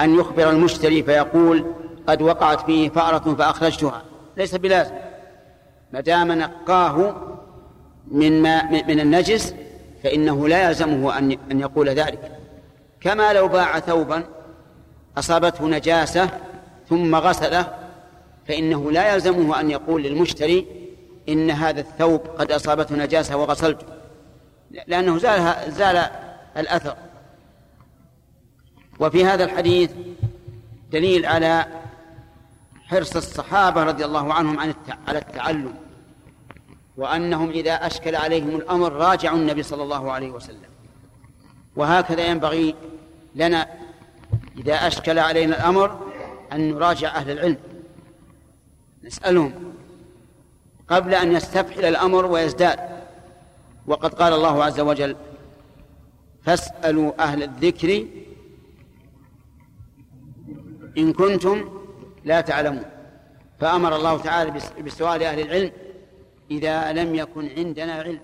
أن يخبر المشتري فيقول قد وقعت فيه فأرة فأخرجتها. ليس بلازم. ما دام نقاه من ما من النجس فإنه لا يلزمه أن أن يقول ذلك. كما لو باع ثوبا أصابته نجاسة ثم غسله فإنه لا يلزمه أن يقول للمشتري إن هذا الثوب قد أصابته نجاسة وغسلته. لأنه زال زال الأثر. وفي هذا الحديث دليل على حرص الصحابة رضي الله عنهم على التعلم وأنهم إذا أشكل عليهم الأمر راجعوا النبي صلى الله عليه وسلم. وهكذا ينبغي لنا إذا أشكل علينا الأمر أن نراجع أهل العلم نسألهم قبل أن يستفحل الأمر ويزداد. وقد قال الله عز وجل فاسألوا أهل الذكر إن كنتم لا تعلمون فأمر الله تعالى بسؤال أهل العلم إذا لم يكن عندنا علم